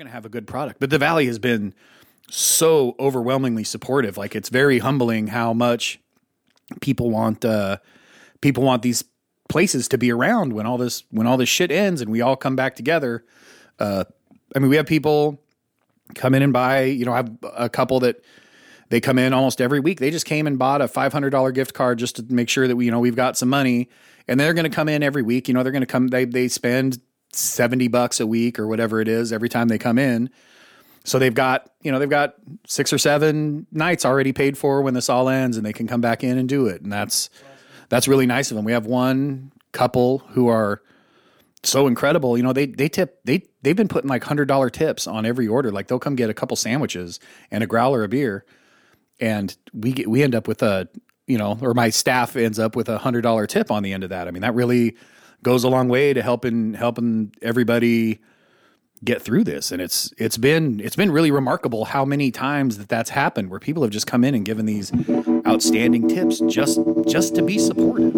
going to have a good product. But the Valley has been so overwhelmingly supportive. Like it's very humbling how much people want uh, people want these places to be around when all this when all this shit ends and we all come back together. Uh, I mean, we have people come in and buy. You know, I have a couple that they come in almost every week. They just came and bought a five hundred dollar gift card just to make sure that we, you know, we've got some money, and they're going to come in every week. You know, they're going to come. They they spend seventy bucks a week or whatever it is every time they come in. So they've got, you know, they've got six or seven nights already paid for when this all ends, and they can come back in and do it, and that's that's really nice of them. We have one couple who are so incredible. You know, they they tip they they've been putting like hundred dollar tips on every order. Like they'll come get a couple sandwiches and a growler of beer, and we get we end up with a you know, or my staff ends up with a hundred dollar tip on the end of that. I mean, that really goes a long way to helping helping everybody get through this and it's it's been it's been really remarkable how many times that that's happened where people have just come in and given these outstanding tips just just to be supportive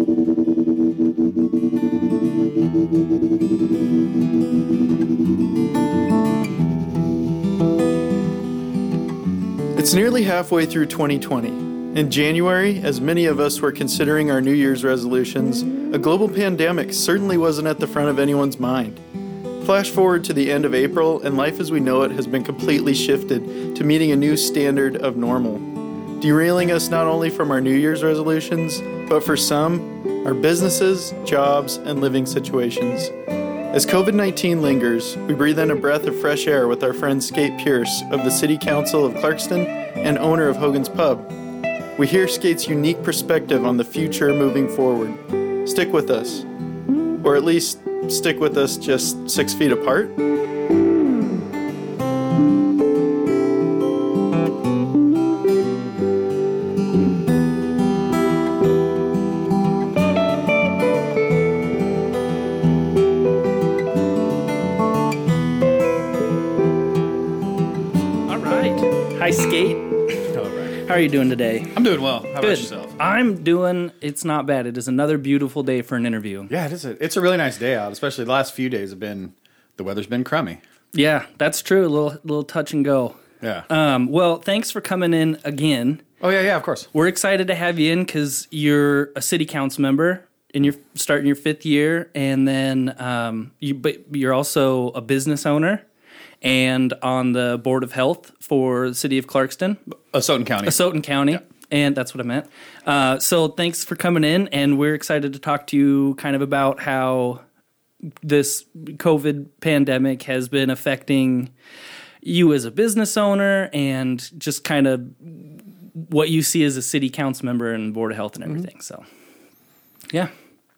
It's nearly halfway through 2020. In January, as many of us were considering our New Year's resolutions, a global pandemic certainly wasn't at the front of anyone's mind. Flash forward to the end of April, and life as we know it has been completely shifted to meeting a new standard of normal, derailing us not only from our New Year's resolutions, but for some, our businesses, jobs, and living situations. As COVID 19 lingers, we breathe in a breath of fresh air with our friend Skate Pierce of the City Council of Clarkston and owner of Hogan's Pub. We hear Skate's unique perspective on the future moving forward. Stick with us, or at least stick with us just six feet apart. How are you doing today? i'm doing well how about yourself I'm doing. It's not bad. It is another beautiful day for an interview. yeah it is a, it's a really nice day out especially the last few days have been the weather's been crummy Yeah, that's true. A little, little touch and go. yeah Um, well, thanks for coming in again. oh yeah yeah of course We're excited to have you in because you're a city council member and you're starting your fifth year, and then um, you, but you're also a business owner and on the board of health for the city of Clarkston. Asotin County. Asotin County. And that's what I meant. Uh, so thanks for coming in, and we're excited to talk to you kind of about how this COVID pandemic has been affecting you as a business owner and just kind of what you see as a city council member and board of health and everything. So, yeah.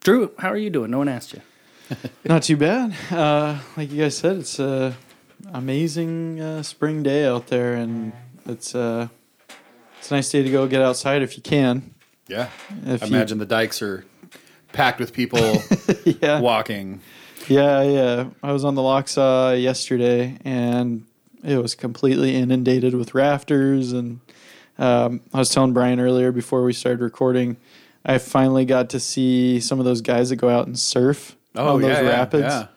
Drew, how are you doing? No one asked you. Not too bad. Uh, like you guys said, it's a amazing uh, spring day out there, and it's uh, it's a nice day to go get outside if you can. yeah. If I you- imagine the dikes are packed with people Yeah, walking. yeah, yeah. I was on the Lochsa yesterday, and it was completely inundated with rafters. And um, I was telling Brian earlier before we started recording, I finally got to see some of those guys that go out and surf Oh on those yeah, yeah, rapids. yeah.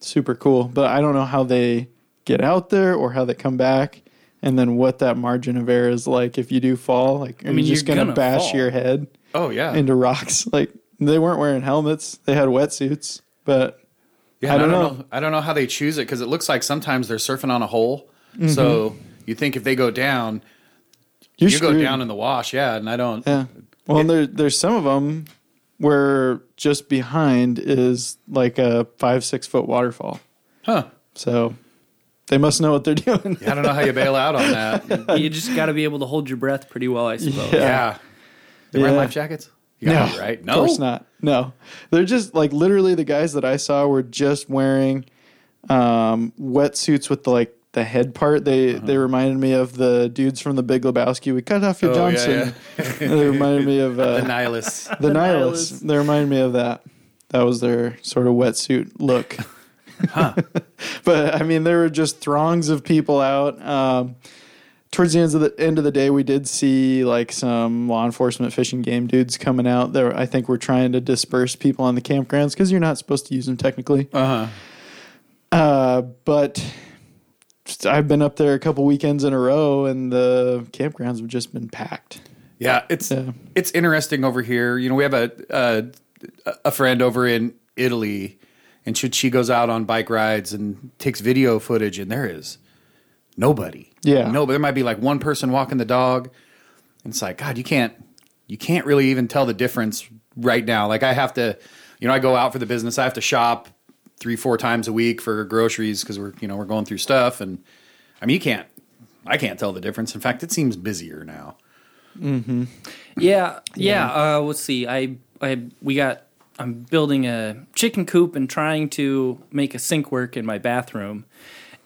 super cool. But I don't know how they get out there or how they come back, and then what that margin of error is like if you do fall. Like, are mean, you just gonna, gonna bash fall. your head Oh yeah. into rocks? Like, they weren't wearing helmets; they had wetsuits. But Yeah, I and don't know. I don't know how they choose it because it looks like sometimes they're surfing on a hole. Mm-hmm. So you think if they go down, you're you go down in the wash. Yeah, and I don't. Yeah. Well, and there there's some of them where just behind is like a five six foot waterfall. Huh. So they must know what they're doing. I don't know how you bail out on that. you just got to be able to hold your breath pretty well, I suppose. Yeah. yeah. They wearing Yeah. life jackets? You gotta be, right? Of course not. No, they're just like literally the guys that I saw were just wearing um, wetsuits with the like the head part. They they reminded me of the dudes from the Big Lebowski. We cut off your Uh-huh. Oh, yeah, Johnson. they reminded me of uh, The nihilists. the nihilists. nihilists. They reminded me of that. That was their sort of wetsuit look. but I mean, there were just throngs of people out. Um, towards the end of the end of the day, we did see like some law enforcement fishing game dudes coming out. There, I think we're trying to disperse people on the campgrounds because you're not supposed to use them technically. Uh huh. Uh, but I've been up there a couple weekends in a row, and the campgrounds have just been packed. Yeah, it's Yeah. it's interesting over here. You know, we have a a, a friend over in Italy, and she, she goes out on bike rides and takes video footage, and there is nobody. Yeah. no, but there might be like one person walking the dog. And it's like God, you can't you can't really even tell the difference right now. Like I have to, you know, I go out for the business. I have to shop three four times a week for groceries because we're you know we're going through stuff, and I mean you can't. I can't tell the difference. In fact, it seems busier now. mm-hmm Yeah, yeah. Uh, let's see. I, I, we got. I'm building a chicken coop and trying to make a sink work in my bathroom,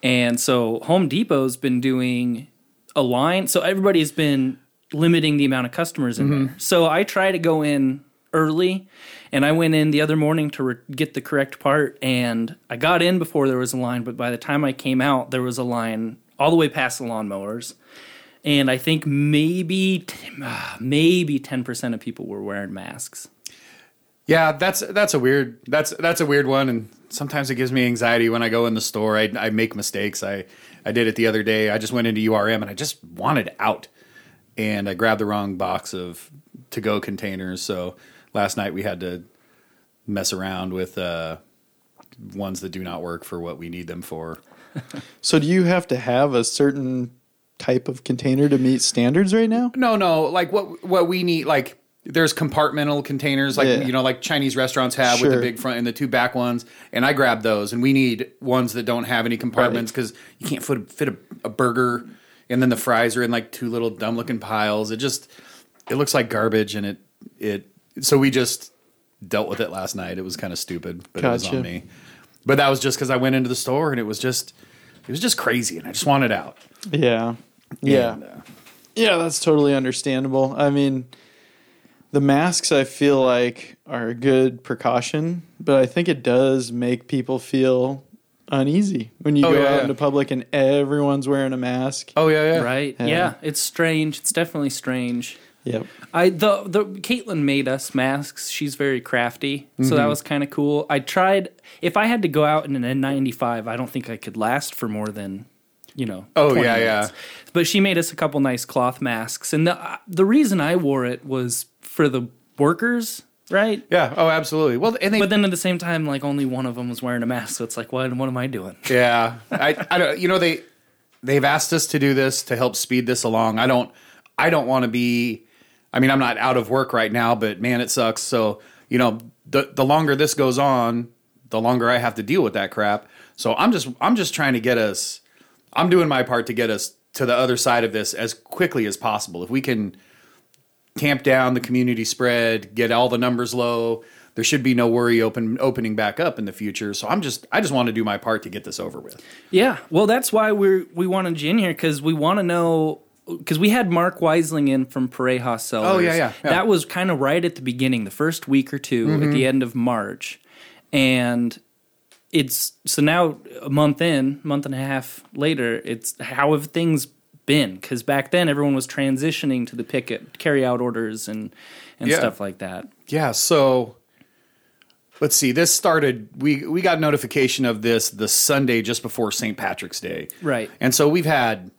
and so Home Depot's been doing a line. So everybody's been limiting the amount of customers in there. So I try to go in early, and I went in the other morning to re- get the correct part, and I got in before there was a line. But by the time I came out, there was a line all the way past the lawnmowers and I think maybe uh, maybe ten percent of people were wearing masks. Yeah, that's that's a weird that's that's a weird one, and sometimes it gives me anxiety when I go in the store. I, I make mistakes. I I did it the other day. I just went into URM and I just wanted out, and I grabbed the wrong box of to go containers. So last night we had to mess around with uh, ones that do not work for what we need them for. So, do you have to have a certain type of container to meet standards right now? No, no, like what what we need, like there's compartmental containers, like Yeah. you know, like Chinese restaurants have with the big front and the two back ones. And I grabbed those, and we need ones that don't have any compartments because you can't fit, fit a, a burger, and then the fries are in like two little dumb looking piles. It just it looks like garbage, and it it so we just dealt with it last night. It was kind of stupid, but it was on me. But that was just because I went into the store and it was just it was just crazy, and I just wanted out. Yeah. Yeah. And, uh, Yeah, that's totally understandable. I mean, the masks I feel like are a good precaution, but I think it does make people feel uneasy when you Oh, go yeah, out yeah. into public and everyone's wearing a mask. oh yeah, yeah, Right? Yeah. Yeah. it's strange. It's definitely strange. Yep. I the the Caitlin made us masks. She's very crafty, so Mm-hmm. that was kind of cool. I tried. If I had to go out in an N95, I don't think I could last for more than you know. Oh, 20 yeah, yeah. But she made us a couple nice cloth masks, and the uh, the reason I wore it was for the workers, right? Yeah. Oh, absolutely. Well, and they But then at the same time, like only one of them was wearing a mask, so it's like, what? What am I doing? Yeah, I, I don't. You know, they they've asked us to do this to help speed this along. I don't. I don't want to be. I mean, I'm not out of work right now, but man, it sucks. So you know, the the longer this goes on, the longer I have to deal with that crap. So I'm just I'm just trying to get us. I'm doing my part to get us to the other side of this as quickly as possible. If we can tamp down the community spread, get all the numbers low, there should be no worry open opening back up in the future. So I'm just I just want to do my part to get this over with. Yeah, well, that's why we we wanted you in here because we want to know because we had Mark Weisling in from Parejas Cellars. Oh, yeah, yeah, yeah. Mm-hmm. That was kind of right at the beginning, the first week or 2 at the end of March, and it's so now a month in, month and a half later. It's how have things been? Because back then everyone was transitioning to the picket carry out orders and and Yeah. stuff like that. Yeah, so let's see. This started we we got notification of this the Sunday just before St. Patrick's Day. Right. And so we've had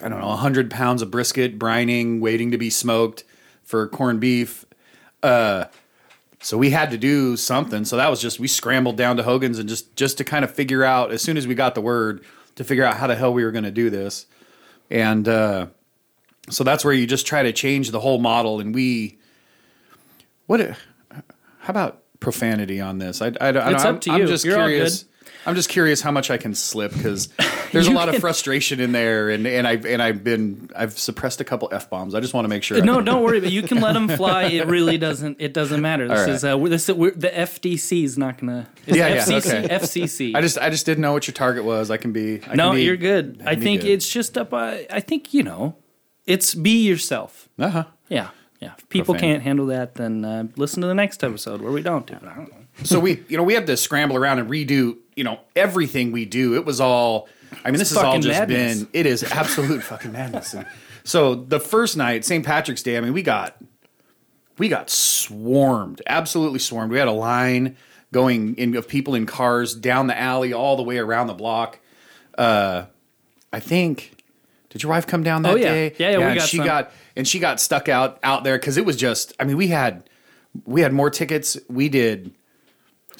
I don't know, 100 pounds of brisket brining waiting to be smoked for corned beef. Uh so we had to do something. So that was just we scrambled down to Hogan's and just just to kind of figure out as soon as we got the word to figure out how the hell we were going to do this. And uh so that's where you just try to change the whole model and we what how about profanity on this? I, I, I It's I'm, up to I'm you. just You're all curious. I'm just curious how much I can slip because there's a lot of frustration in there, and and I and I've been I've suppressed a couple f bombs. I just want to make sure. No, don't worry. But you can let them fly. It really doesn't. It doesn't matter. This right. is uh, this we're, the FDC is not gonna. Yeah, yeah, FCC. okay. FCC. I just I just didn't know what your target was. I can be. I no, can be, you're good. I be think good. it's just up. Uh, I think you know, it's be yourself. Uh huh. Yeah, yeah. If people Profane. can't handle that, then uh, listen to the next episode where we don't do it. I don't know. so we you know we had to scramble around and redo you know everything we do it was all i mean this has all just madness. been it is absolute fucking madness and so the first night st patrick's day i mean we got we got swarmed absolutely swarmed we had a line going in of people in cars down the alley all the way around the block uh I think did your wife come down that Oh, yeah. day? Yeah, yeah, we and got she some. got and she got stuck out out there because it was just. I mean, we had we had more tickets. We did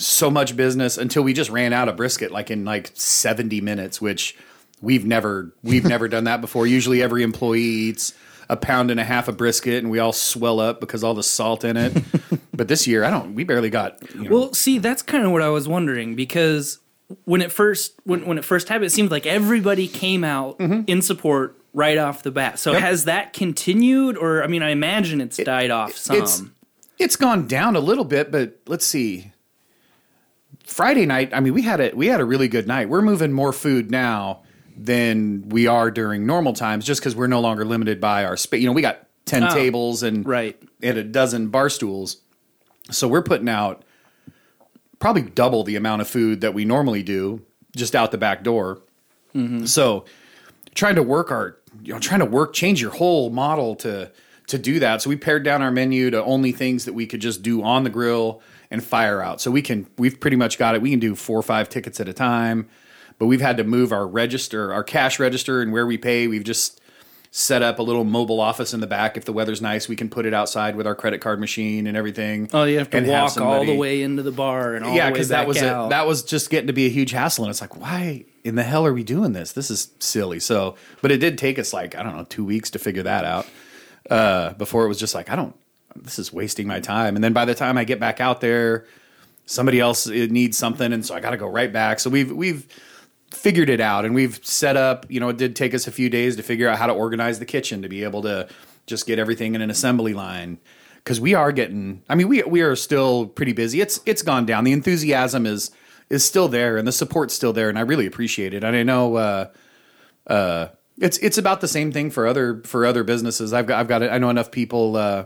so much business until we just ran out of brisket like in like 70 minutes, which we've never we've never done that before. Usually every employee eats a pound and a half of brisket and we all swell up because all the salt in it. but this year I don't we barely got you know, Well, see, that's kind of what I was wondering because when it first when, when it first happened, it seemed like everybody came out in support right off the bat. So Mm-hmm. Yep. has that continued, or I mean, I imagine it's died off some. it's it's gone down a little bit, but let's see. Friday night, I mean, we had a we had a really good night. We're moving more food now than we are during normal times, just because we're no longer limited by our space. You know, we got ten Oh, tables and right. and a dozen bar stools, so we're putting out probably double the amount of food that we normally do just out the back door. Mm-hmm. So trying to work our you know trying to work change your whole model to to do that so we pared down our menu to only things that we could just do on the grill and fire out so we can we've pretty much got it we can do four or five tickets at a time but we've had to move our register our cash register and where we pay we've just set up a little mobile office in the back if the weather's nice we can put it outside with our credit card machine and everything oh, you have to and walk all the way into the bar and all yeah, because that was a, that was just getting to be a huge hassle, and it's like, why in the hell are we doing this? This is silly. So, but it did take us like I don't know two weeks to figure that out. Uh, before it was just like I don't, this is wasting my time. And then by the time I get back out there, somebody else needs something, and so I got to go right back. So we've we've figured it out, and we've set up. You know, it did take us a few days to figure out how to organize the kitchen to be able to just get everything in an assembly line because we are getting. I mean, we we are still pretty busy. It's it's gone down. The enthusiasm is is still there, and the support's still there, and I really appreciate it. And I know. Uh, uh, it's it's about the same thing for other for other businesses. I've got I've got I know enough people. Uh,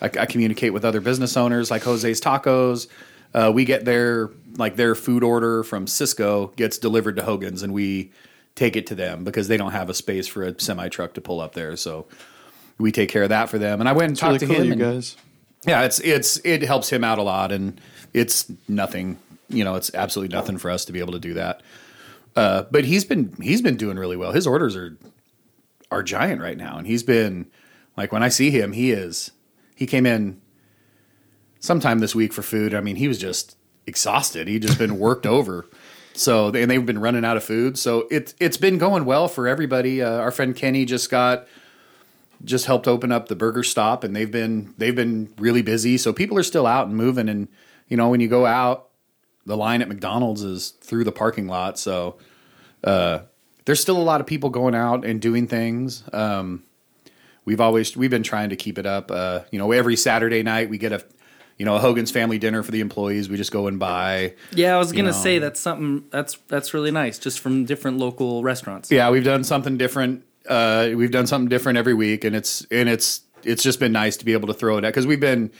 I, I communicate with other business owners like Jose's Tacos. Uh, we get their like their food order from Sysco gets delivered to Hogan's, and we take it to them because they don't have a space for a semi truck to pull up there. So we take care of that for them. And I went and It's really talked to cool, him. you and- guys. yeah, it's it's it helps him out a lot, and it's nothing. You know, it's absolutely nothing for us to be able to do that. Uh, but he's been he's been doing really well. His orders are are giant right now, and he's been like when I see him, he is he came in sometime this week for food. I mean, he was just exhausted. He'd just been worked over. So and they've been running out of food. So it's it's been going well for everybody. Uh, our friend Kenny just got just helped open up the burger stop and they've been they've been really busy so people are still out and moving and you know when you go out the line at McDonald's is through the parking lot so uh, there's still a lot of people going out and doing things um, we've always we've been trying to keep it up uh, you know every Saturday night we get a you know a Hogan's family dinner for the employees we just go and buy yeah, I was gonna know. say that's something that's that's really nice, just from different local restaurants. yeah we've done something different uh, we've done something different every week and it's and it's it's just been nice to be able to throw it at because we've been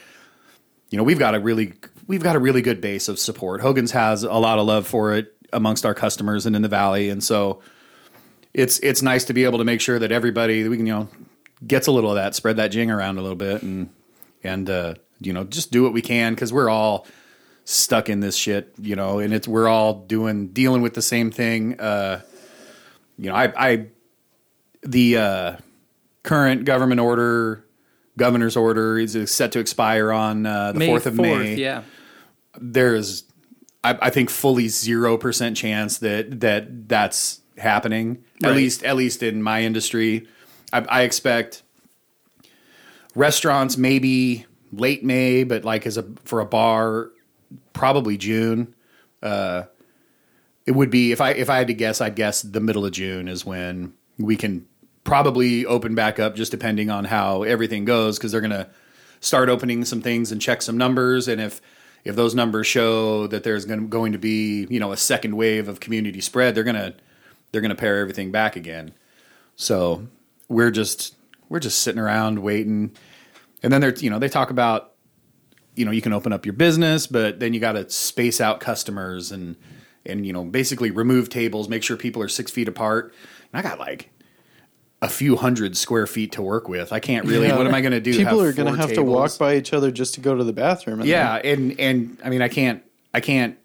you know we've got a really we've got a really good base of support hogan's has a lot of love for it amongst our customers and in the valley and so it's it's nice to be able to make sure that everybody we can you know gets a little of that spread that jing around a little bit and and uh, you know just do what we can because we're all stuck in this shit you know and it's we're all doing dealing with the same thing uh, you know i i the uh, current government order, governor's order, is set to expire on uh, the fourth of May. Yeah, There's, I, I think, fully zero percent chance that that that's happening. At least, at least in my industry, I, I expect restaurants maybe late May, but like as a for a bar, probably June. Uh, it would be if I if I had to guess, I'd guess the middle of June is when we can probably open back up, just depending on how everything goes, because they're gonna start opening some things and check some numbers, and if if those numbers show that there's gonna, going to be you know a second wave of community spread, they're gonna they're gonna pare everything back again. So we're just we're just sitting around waiting, and then they're you know they talk about you know you can open up your business, but then you got to space out customers and and you know basically remove tables, make sure people are six feet apart. And I got like a few hundred square feet to work with. I can't really. Yeah. What am I going to do? People Have are going to have to walk by each other just to go to the bathroom. and Yeah, and and I mean I can't I can't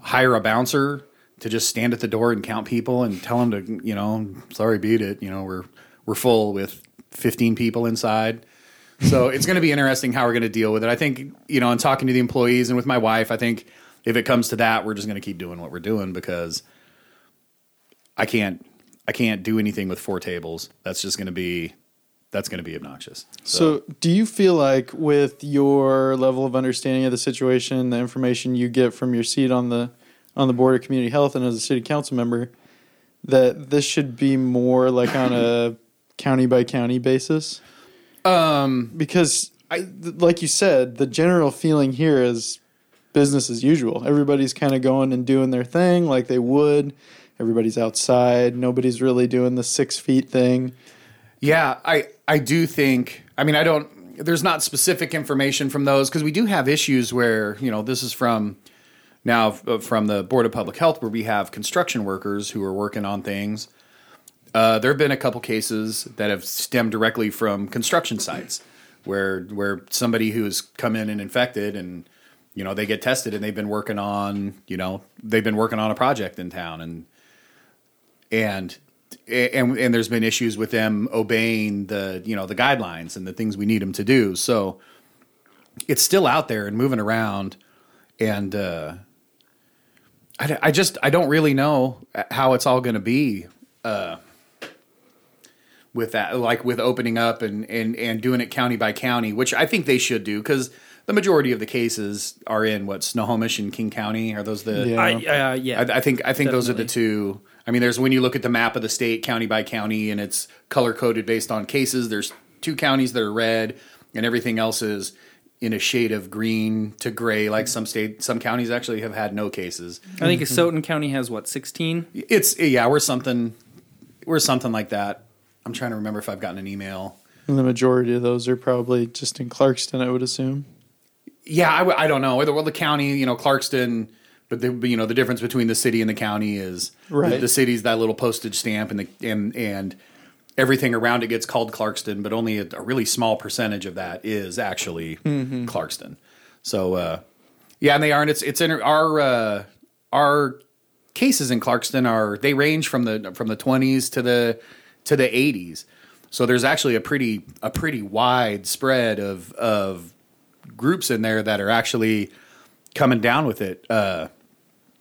hire a bouncer to just stand at the door and count people and tell them to, you know, sorry, beat it. You know, we're we're full with 15 people inside. So it's going to be interesting how we're going to deal with it. I think, you know, in talking to the employees and with my wife, I think if it comes to that, we're just going to keep doing what we're doing because I can't I can't do anything with four tables. That's just going to be that's going to be obnoxious. So, do you feel like with your level of understanding of the situation, the information you get from your seat on the on the board of community health and as a city council member, that this should be more like on a county by county basis? Um, Because, I, th- like you said, the general feeling here is business as usual. Everybody's kind of going and doing their thing like they would. Everybody's outside. Nobody's really doing the six feet thing. Yeah, I I do think. I mean, I don't. There's not specific information from those because we do have issues where you know this is from now uh, from the Board of Public Health where we have construction workers who are working on things. Uh, there have been a couple cases that have stemmed directly from construction sites where where somebody who's come in and infected and you know they get tested and they've been working on you know they've been working on a project in town and and and and there's been issues with them obeying the you know the guidelines and the things we need them to do. So it's still out there and moving around, and uh, I, I just I don't really know how it's all going to be uh, with that, like with opening up and and and doing it county by county, which I think they should do because. The majority of the cases are in what Snohomish and King County. Are those the? Yeah. I, uh, yeah. I, I think I think those are the two. I mean, there's when you look at the map of the state, county by county, and it's color coded based on cases. There's two counties that are red, and everything else is in a shade of green to gray. Like some state, some counties actually have had no cases. I think Asotin County has what sixteen. It's yeah, we're something, we're something like that. I'm trying to remember if I've gotten an email. And the majority of those are probably just in Clarkston, I would assume. Yeah, I, w- I don't know. Well, the county, you know, Clarkston, but the you know the difference between the city and the county is the, Right. the city's that little postage stamp, and the and and everything around it gets called Clarkston, but only a, a really small percentage of that is actually Clarkston. So uh, yeah, and they aren't. It's it's in our uh, our cases in Clarkston are they range from the from the 20s to the to the 80s. So there's actually a pretty a pretty wide spread of of groups in there that are actually coming down with it, uh,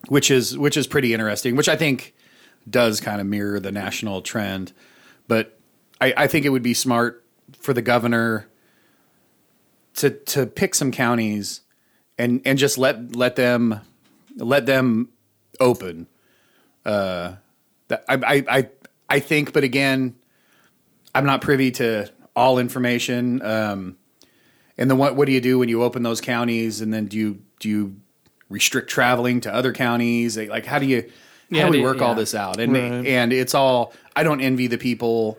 which is which is pretty interesting. Which I think does kind of mirror the national trend. But I, I think it would be smart for the governor to to pick some counties and and just let let them let them open. Uh, that I, I I I think, but again, I'm not privy to all information. Um, and then what what do you do when you open those counties? And then do you do you restrict traveling to other counties? Like how do you how Yeah, do we work all this out? And Right. and it's all I don't envy the people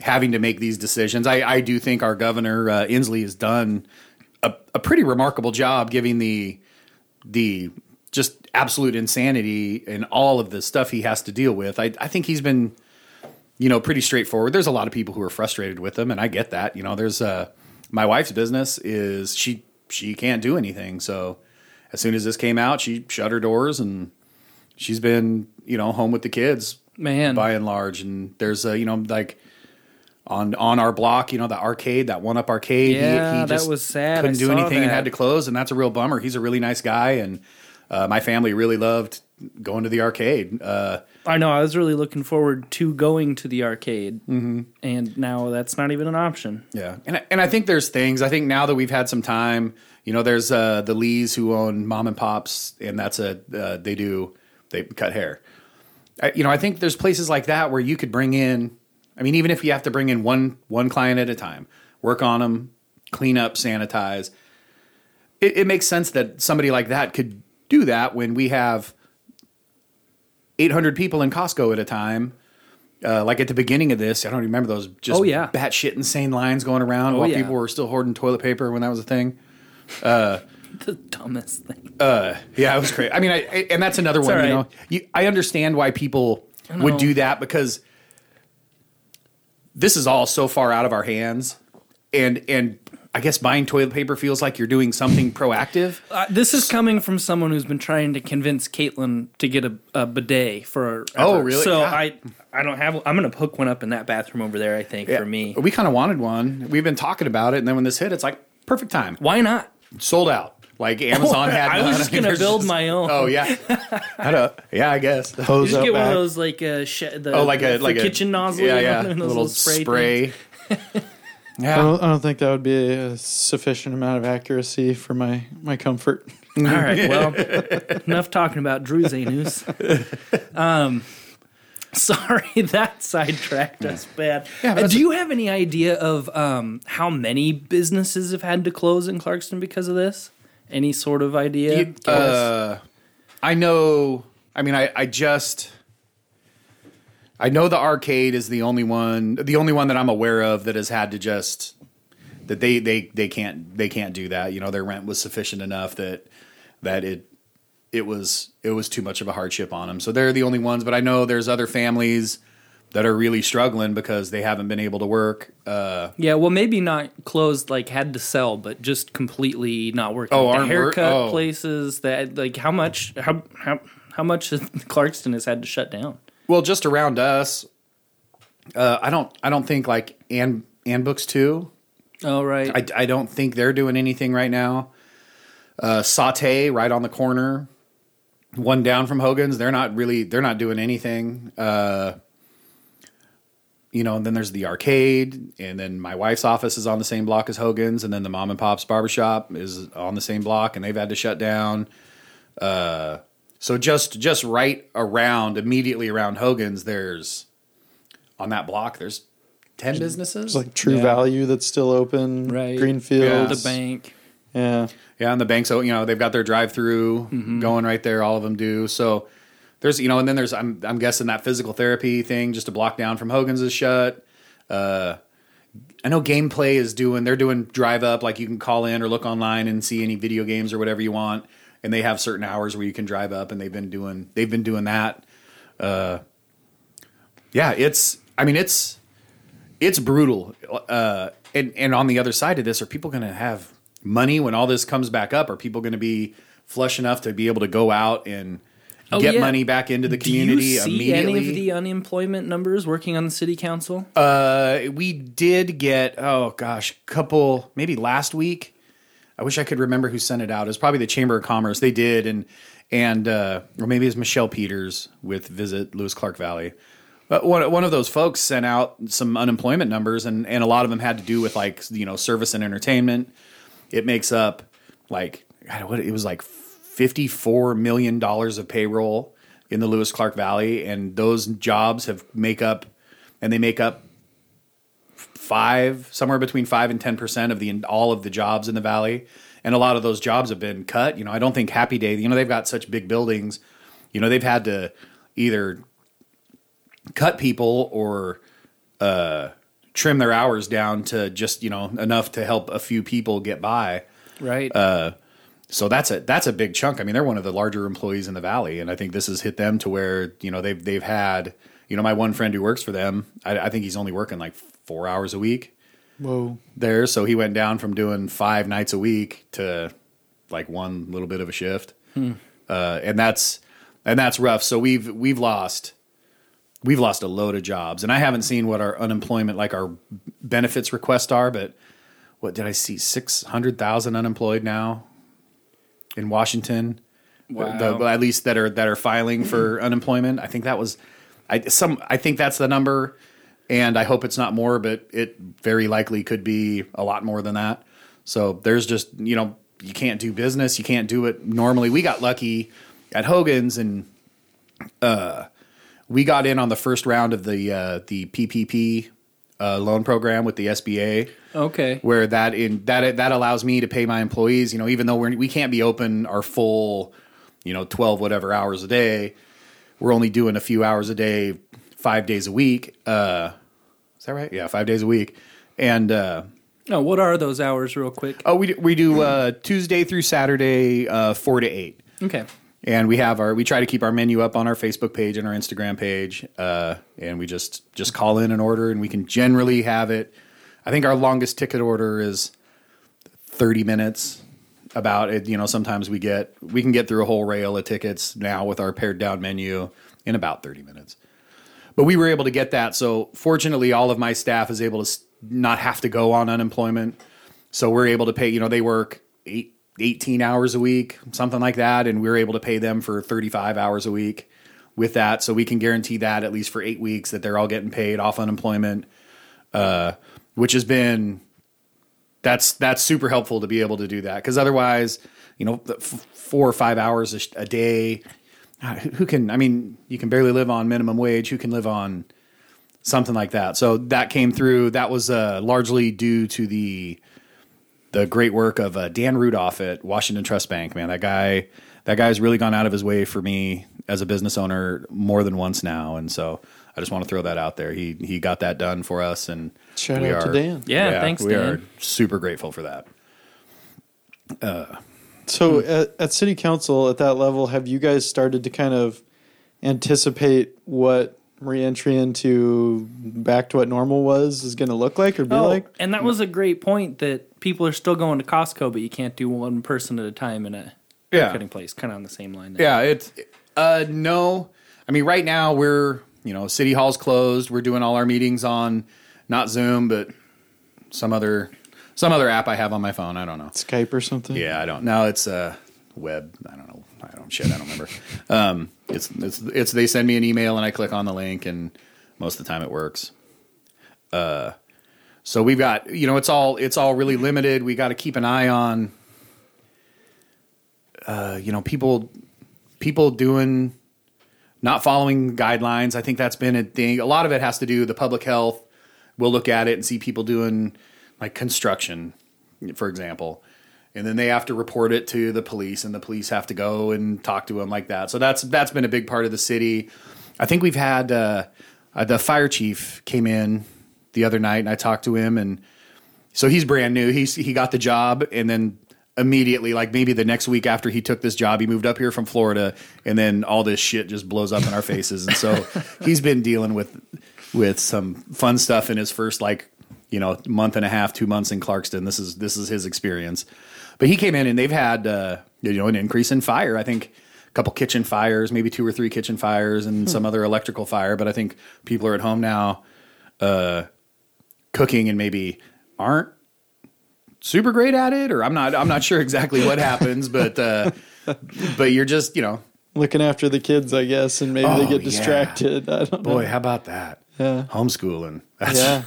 having to make these decisions. I, I do think our governor uh, Inslee has done a, a pretty remarkable job giving the the just absolute insanity and all of the stuff he has to deal with. I, I think he's been you know pretty straightforward. There's a lot of people who are frustrated with them, and I get that. You know, there's uh, my wife's business is she she can't do anything. So as soon as this came out, she shut her doors and she's been you know home with the kids Man, by and large. And there's a you know like on on our block, you know, the arcade, that one up arcade. Yeah, that was sad. Couldn't I do anything and had to close, and that's a real bummer. He's a really nice guy, and uh, my family really loved going to the arcade. Uh, I know. I was really looking forward to going to the arcade, mm-hmm. and now that's not even an option. Yeah, and I- and I think there's things. I think now that we've had some time, you know, there's uh, the Lees who own Mom and Pops, and that's a uh, they do they cut hair. I, you know, I think there's places like that where you could bring in. I mean, even if you have to bring in one one client at a time, work on them, clean up, sanitize. It, it makes sense that somebody like that could do that when we have 800 people in Costco at a time. Uh, like at the beginning of this, I don't remember those just Oh, yeah. batshit insane lines going around Oh, while yeah. people were still hoarding toilet paper when that was a thing. The dumbest thing. Yeah, it was crazy. I mean, I, I- and that's another one. all You know, you, I understand why people would do that because this is all so far out of our hands, and and I guess buying toilet paper feels like you're doing something proactive. Uh, this is coming from someone who's been trying to convince Caitlin to get a, a bidet for. Oh, ever. really? So Yeah. I I don't have. I'm gonna hook one up in that bathroom over there. I think for me. we kind of wanted one. We've been talking about it, and then when this hit, it's like perfect time. Why not? Sold out. Like Amazon had. I was just gonna build my own. Oh yeah. I don't. Yeah, I guess. Hose Just up get one of those like uh, sh- the Oh, like a the like a kitchen nozzle. Yeah, yeah. one of those little spray. spray. Things. I don't, I don't think that would be a sufficient amount of accuracy for my my comfort. All right. Well, enough talking about Drew's anus. Um, sorry, that sidetracked us bad. Yeah, Uh, do you have any idea of um, how many businesses have had to close in Clarkston because of this? Any sort of idea? You- uh, I know. I mean, I, I just. I know the arcade is the only one, the only one that I'm aware of that has had to just that they they they can't they can't do that. You know, their rent was sufficient enough that that it it was it was too much of a hardship on them. So they're the only ones. But I know there's other families that are really struggling because they haven't been able to work. Uh, yeah, well, maybe not closed, like had to sell, but just completely not working. Oh, the work- haircut oh. places that like how much how how how much Clarkston has had to shut down? Well, just around us, uh, I don't. I don't think like and and books too. Oh right, I, I don't think they're doing anything right now. Uh, Saute right on the corner, one down from Hogan's. They're not really. They're not doing anything. Uh, you know, and then there's the arcade, and then my wife's office is on the same block as Hogan's, and then the mom and pop's barbershop is on the same block, and they've had to shut down. Uh, so just just right around, immediately around Hogan's, there's on that block. There's ten businesses. It's like True Yeah. Value that's still open. Right. Greenfield. Yeah. the bank. Yeah. Yeah, and the banks, you know, they've got their drive-through going right there. All of them do. So there's, you know, and then there's, I'm, I'm guessing that physical therapy thing just a block down from Hogan's is shut. Uh, I know Gameplay is doing, they're doing drive up, like you can call in or look online and see any video games or whatever you want, and they have certain hours where you can drive up, and they've been doing, they've been doing that. Uh, yeah, it's, I mean, it's, it's brutal. Uh, and and on the other side of this, are people going to have money when all this comes back up? Are people going to be flush enough to be able to go out and Oh, get yeah. money back into the community Do you see immediately? any of the unemployment numbers working on the city council? uh, we did get oh gosh, a couple maybe last week. I wish I could remember who sent it out. It was probably the Chamber of Commerce. They did, and and uh, or maybe it's Michelle Peters with Visit Lewis Clark Valley. But one one of those folks sent out some unemployment numbers, and and a lot of them had to do with like you know service and entertainment. It makes up like God, what it was like fifty four million dollars of payroll in the Lewis Clark Valley, and those jobs have make up, and they make up five somewhere between five and ten percent of the all of the jobs in the valley, and a lot of those jobs have been cut. You know, I don't think Happy Day. You know, they've got such big buildings. You know, they've had to either cut people or uh, trim their hours down to just you know enough to help a few people get by. Right. So that's a that's a big chunk. I mean, they're one of the larger employees in the valley, and I think this has hit them to where you know they've they've had you know my one friend who works for them. I, I think he's only working like four hours a week Whoa. there, so he went down from doing five nights a week to like one little bit of a shift, uh, and that's and that's rough. So we've we've lost we've lost a load of jobs, and I haven't seen what our unemployment like our benefits requests are, but what did I see six hundred thousand unemployed now in Washington? Wow. The- the- at least that are that are filing for unemployment. I think that was I some I think that's the number and I hope it's not more, but it very likely could be a lot more than that. So there's just, you know, you can't do business, you can't do it normally. We got lucky at Hogan's and uh we got in on the first round of the uh the PPP uh, loan program with the SBA okay. where that in that that allows me to pay my employees. You know, even though we're we can't be open our full, you know, twelve whatever hours a day, we're only doing a few hours a day, five days a week. Uh, that right? Yeah, five days a week. And uh, No, what are those hours, real quick? oh, we do- we do uh, Tuesday through Saturday, uh, four to eight. Okay. And we have our we try to keep our menu up on our Facebook page and our Instagram page, uh, and we just just call in an order, and we can generally have it. I think our longest ticket order is 30 minutes about it. You know, sometimes we get, we can get through a whole rail of tickets now with our pared down menu in about 30 minutes. But we were able to get that. So fortunately, all of my staff is able to not have to go on unemployment. So we're able to pay, you know, they work eight, 18 hours a week, something like that. And we're able to pay them for 35 hours a week with that. So we can guarantee that at least for eight weeks that they're all getting paid off unemployment, uh, which has been that's that's super helpful to be able to do that because otherwise, you know, four or five hours a, day, who can? I mean, you can barely live on minimum wage. Who can live on something like that? So that came through. That was uh, largely due to the the great work of uh, Dan Rudolph at Washington Trust Bank. Man, that guy that guy's really gone out of his way for me as a business owner more than once now, and so I just want to throw that out there. He he got that done for us, and Shout we out to are- Dan. Yeah, thanks, we Dan. are super grateful for that. So at, at city council at that level, have you guys started to kind of anticipate what reentry into back to what normal was is going to look like or be Oh, like? and that was a great point that people are still going to Costco, but you can't do one person at a time in a Yeah, cutting place. Kind of on the same line. there. yeah. It's uh no. I mean, right now we're you know city hall's closed. We're doing all our meetings on not Zoom, but some other some other app I have on my phone. I don't know. Skype or something? Yeah, I don't. No, it's uh, web. I don't know. I don't shit. I don't remember. Um, it's it's it's they send me an email and I click on the link and most of the time it works. Uh, so we've got you know it's all it's all really limited. We got to keep an eye on. Uh, you know people people doing not following guidelines. I think that's been a thing. A lot of it has to do with the public health. We'll look at it and see people doing like construction, for example, and then they have to report it to the police, and the police have to go and talk to them like that. So that's that's been a big part of the city. I think we've had uh, uh, the fire chief came in the other night, and I talked to him, and so he's brand new. He's he got the job, and then immediately, like maybe the next week after he took this job, he moved up here from Florida, and then all this shit just blows up in our faces. And so he's been dealing with with some fun stuff in his first like you know month and a half, two months in Clarkston. This is this is his experience. But he came in, and they've had uh, you know an increase in fire. I think. A couple kitchen fires, maybe two or three kitchen fires, and some other electrical fire. But I think people are at home now, uh, cooking, and maybe aren't super great at it or I'm not I'm not sure exactly what happens but uh but you're just you know Looking after the kids, I guess, and maybe they Oh, get yeah. distracted. I don't boy know. how about that Yeah. homeschooling That's, Yeah.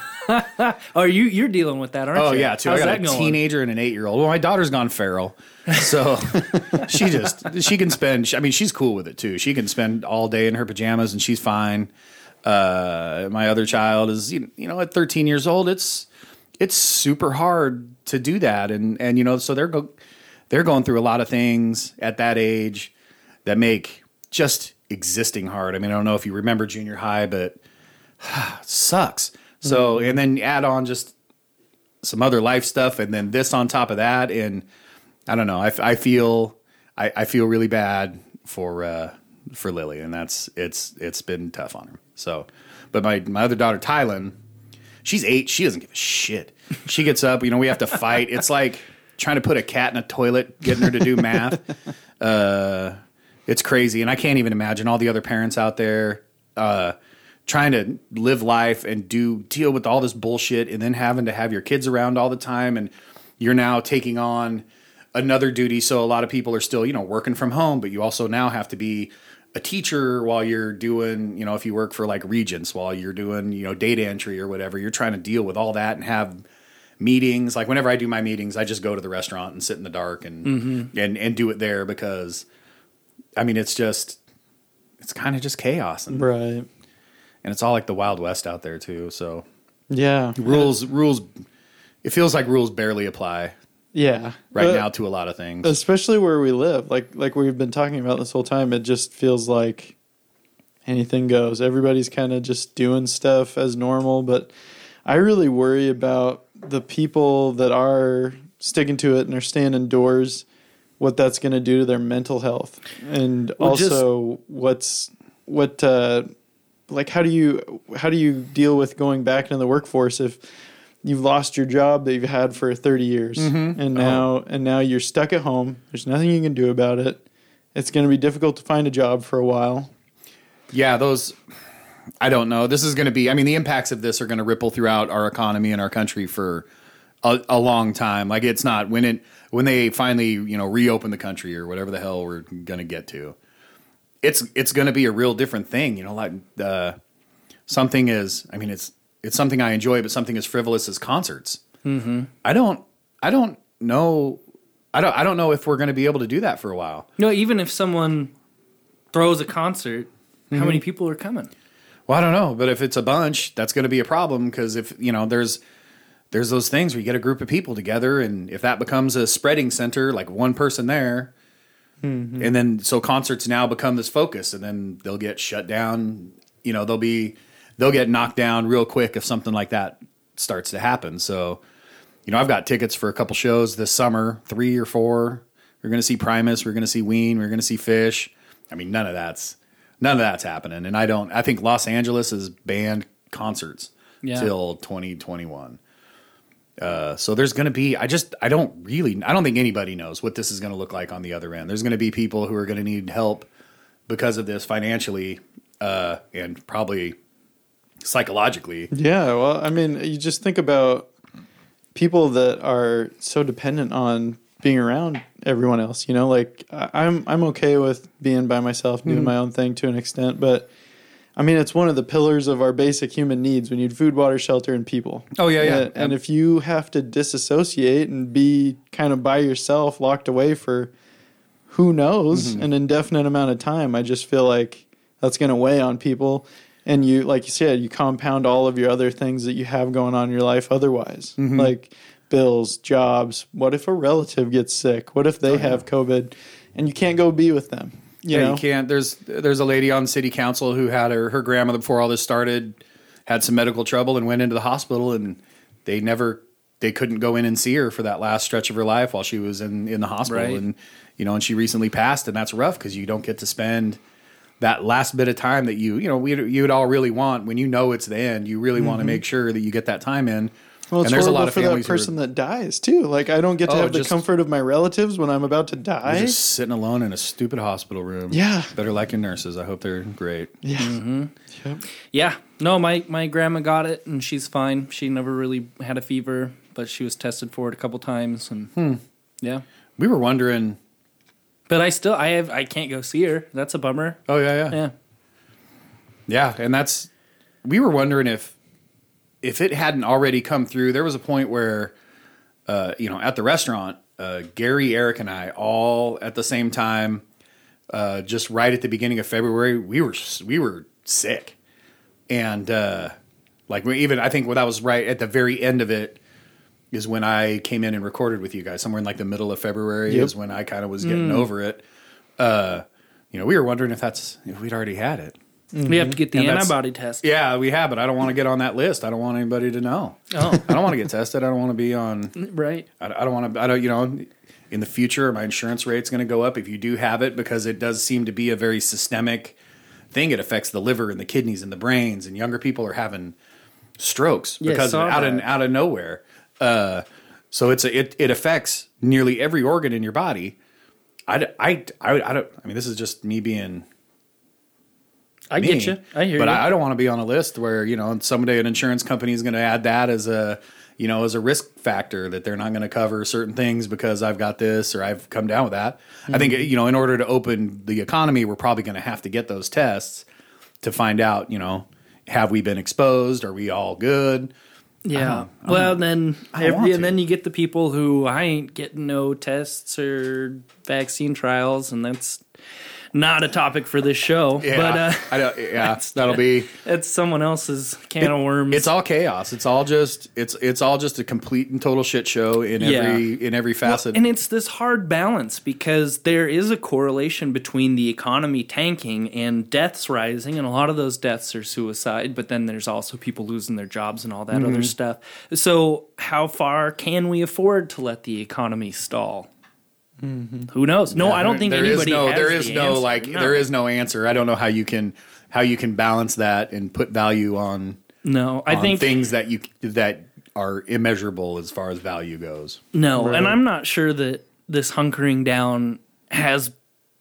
Oh, you you're dealing with that, aren't you? oh yeah too How's I got a going? teenager and an 8 year old well my daughter's gone feral so she just she can spend I mean she's cool with it too she can spend all day in her pajamas and she's fine uh my other child is you you know at 13 years old it's it's super hard to do that and and you know so they're go, they're going through a lot of things at that age that make just existing hard. I mean, I don't know if you remember junior high, but it sucks. So, and then add on just some other life stuff, and then this on top of that, and I don't know. I, I feel I, I feel really bad for uh, for Lily, and that's it's it's been tough on her. So, but my my other daughter Tylen, she's eight. She doesn't give a shit. She gets up. You know, we have to fight. It's like trying to put a cat in a toilet, getting her to do math. Uh, it's crazy, and I can't even imagine all the other parents out there uh, trying to live life and do deal with all this bullshit, and then having to have your kids around all the time, and you're now taking on another duty. So a lot of people are still, you know, working from home, but you also now have to be a teacher while you're doing, you know, if you work for like Regence while you're doing, you know, data entry or whatever, you're trying to deal with all that and have meetings. Like whenever I do my meetings, I just go to the restaurant and sit in the dark and mm-hmm. and and do it there because I mean, it's just it's kind of just chaos and Right. And it's all like the Wild West out there too. So Yeah. rules rules it feels like rules barely apply Yeah. right Uh, now to a lot of things. especially where we live like like we've been talking about this whole time it just feels like anything goes everybody's kind of just doing stuff as normal but i really worry about the people that are sticking to it and are staying indoors what that's going to do to their mental health and Well, just- also what's what uh like how do you how do you deal with going back into the workforce if you've lost your job that you've had for 30 years mm-hmm. and uh-huh. now and now you're stuck at home there's nothing you can do about it it's going to be difficult to find a job for a while Yeah, those. I don't know. This is going to be. I mean, the impacts of this are going to ripple throughout our economy and our country for a, a long time. Like it's not when it when they finally you know reopen the country or whatever the hell we're going to get to. It's it's going to be a real different thing. You know, like uh, something is. I mean, it's it's something I enjoy, but something as frivolous as concerts. Mm-hmm. I don't. I don't know. I don't. I don't know if we're going to be able to do that for a while. No, even if someone throws a concert, how many people are coming? Well, I don't know, but if it's a bunch, that's going to be a problem because if you know, there's there's those things where you get a group of people together, and if that becomes a spreading center, like one person there, Mm-hmm. and then so concerts now become this focus, and then they'll get shut down. You know, they'll be they'll get knocked down real quick if something like that starts to happen. So, you know, I've got tickets for a couple shows this summer, three or four. We're going to see Primus. We're going to see Ween. We're going to see Phish. I mean, none of that's none of that's happening. And I don't. I think Los Angeles is banned concerts Yeah. till 2021. Uh, so there's going to be. I just. I don't really. I don't think anybody knows what this is going to look like on the other end. There's going to be people who are going to need help because of this financially uh, and probably psychologically. Yeah, well, I mean, you just think about people that are so dependent on being around everyone else. You know, like I'm I'm okay with being by myself, doing my own thing to an extent, but I mean, it's one of the pillars of our basic human needs. We need food, water, shelter, and people. Oh, yeah, yeah. And, and if you have to disassociate and be kind of by yourself, locked away for who knows Mm-hmm. an indefinite amount of time, I just feel like that's going to weigh on people. And you, like you said, you compound all of your other things that you have going on in your life otherwise, Mm-hmm. like bills, jobs. What if a relative gets sick? What if Oh, they have COVID and you can't go be with them? You yeah, know? you can't. There's there's a lady on city council who had her her grandmother before all this started had some medical trouble and went into the hospital and they never they couldn't go in and see her for that last stretch of her life while she was in in the hospital Right. and you know and she recently passed and that's rough because you don't get to spend that last bit of time that you you know we you would all really want when you know it's the end you really want to mm-hmm. make sure that you get that time in Well, it's and there's a horrible lot of for that families who are- person that dies too. Like I don't get to Oh, have the comfort of my relatives when I'm about to die. They're just sitting alone in a stupid hospital room. Yeah. Better like your nurses. I hope they're great. yeah. Mm-hmm. Yep. Yeah, no, my my grandma got it and she's fine. She never really had a fever, but she was tested for it a couple times and yeah. We were wondering. But I still I have I can't go see her. That's a bummer. Oh yeah, yeah, Yeah. yeah. And that's. We were wondering if, if it hadn't already come through. There was a point where, uh, you know, at the restaurant, uh, Gary, Eric, and I all at the same time, uh, just right at the beginning of February, we were we were sick, and uh, like we even I think when that was right at the very end of it is when I came in and recorded with you guys. Somewhere in like the middle of February Yep. is when I kind of was getting over it. Uh, you know, we were wondering if that's if we'd already had it. We have to get the And antibody test. Yeah, we have, but I don't want to get on that list. I don't want anybody to know. Oh, I don't want to get tested. I don't want to be on. right. I I don't want to. I don't. You know, in the future, my insurance rate's going to go up if you do have it because it does seem to be a very systemic thing. It affects the liver and the kidneys and the brains, and younger people are having strokes Yeah, because out of that. out of nowhere. Uh, so it's a, it it affects nearly every organ in your body. I I I don't. I mean, this is just me being I me. get you. I hear but you. I, I don't want to be on a list where you know someday an insurance company is going to add that as a you know as a risk factor that they're not going to cover certain things because I've got this or I've come down with that. I think Mm-hmm. you know in order to open the economy, we're probably going to have to get those tests to find out you know have we been exposed? Are we all good? Yeah. well, then I don't every, and then you get the people who I ain't getting no tests or vaccine trials, and that's not a topic for this show. Yeah, But uh, I don't, yeah, that'll be. it's someone else's can of worms. It's all chaos. It's all just it's it's all just a complete and total shit show in Yeah. every in every facet. and it's this hard balance because there is a correlation between the economy tanking and deaths rising, and a lot of those deaths are suicide. But then there's also people losing their jobs and all that Mm-hmm. other stuff. So, how far can we afford to let the economy stall? Who knows? No, I don't think there is anybody. no has there is the no answer. like No. there is no answer. I don't know how you can how you can balance that and put value on, no. I on think things that you that are immeasurable as far as value goes. No, Right. and I'm not sure that this hunkering down has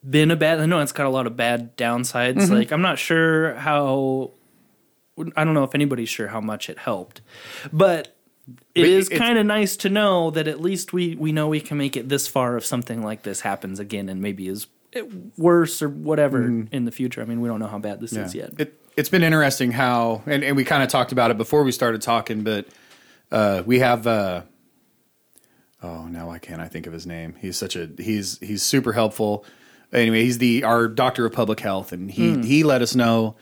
been a bad. I know it's got a lot of bad downsides. Mm-hmm. Like I'm not sure how. I don't know if anybody's sure how much it helped, but it is kind of nice to know that at least we we know we can make it this far if something like this happens again, and maybe is worse or whatever in the future. I mean, we don't know how bad this is yet. It it's been interesting how and, and we kind of talked about it before we started talking, but uh, we have uh, oh now why can't I think of his name? He's such a he's he's super helpful. Anyway, he's the our doctor of public health, and he he let us know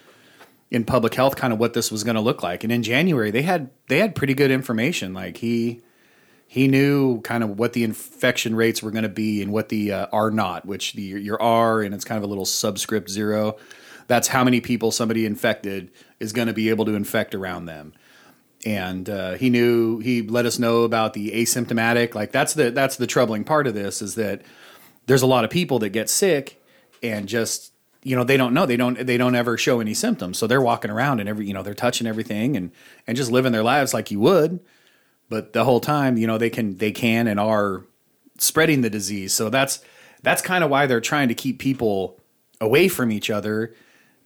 in public health kind of what this was going to look like. And in January, they had they had pretty good information. Like he he knew kind of what the infection rates were going to be and what the uh, R naught, which the your R and it's kind of a little subscript zero. That's how many people somebody infected is going to be able to infect around them. And uh, he knew he let us know about the asymptomatic. Like that's the that's the troubling part of this is that there's a lot of people that get sick and just you know they don't know. They don't they don't ever show any symptoms. So they're walking around and every you know they're touching everything and and just living their lives like you would. But the whole time you know they can they can and are spreading the disease. So that's that's kind of why they're trying to keep people away from each other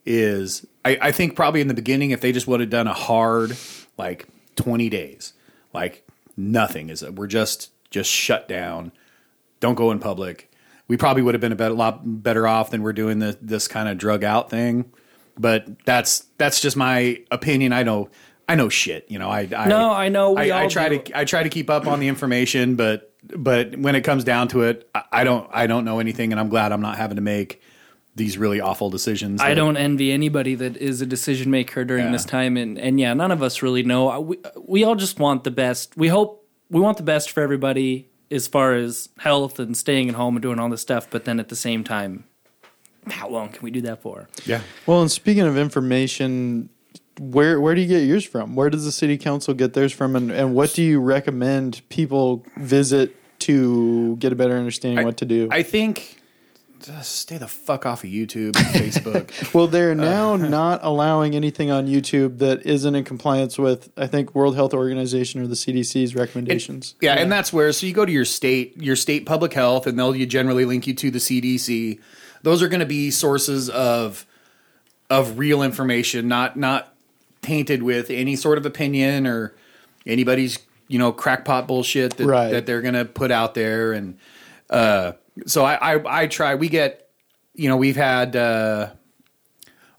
is I, I think probably in the beginning if they just would have done a hard like 20 days like nothing is we're just just shut down. Don't go in public we probably would have been a better, lot better off than we're doing the, this kind of drug out thing but that's that's just my opinion i know i know shit you know i, I No, I know, we I, I try do. to i try to keep up on the information but but when it comes down to it I, I don't i don't know anything and i'm glad i'm not having to make these really awful decisions I don't envy anybody that is a decision maker during Yeah. this time, and and yeah, none of us really know. We we all just want the best. We hope we want the best for everybody as far as health and staying at home and doing all this stuff. But then at the same time, how long can we do that for? yeah Well, and speaking of information, where where do you get yours from? Where does the city council get theirs from, and, and what do you recommend people visit to get a better understanding what to do? i think just stay the fuck off of youtube and facebook well, they're now not allowing anything on YouTube that isn't in compliance with, I think, World Health Organization or the CDC's recommendations. Yeah, and that's where so you go to your state, your state public health, and they'll you generally link you to the CDC. Those are going to be sources of of real information, not not tainted with any sort of opinion or anybody's you know crackpot bullshit that, Right. that they're going to put out there. And uh, so I, I I try. We get you know we've had. Uh,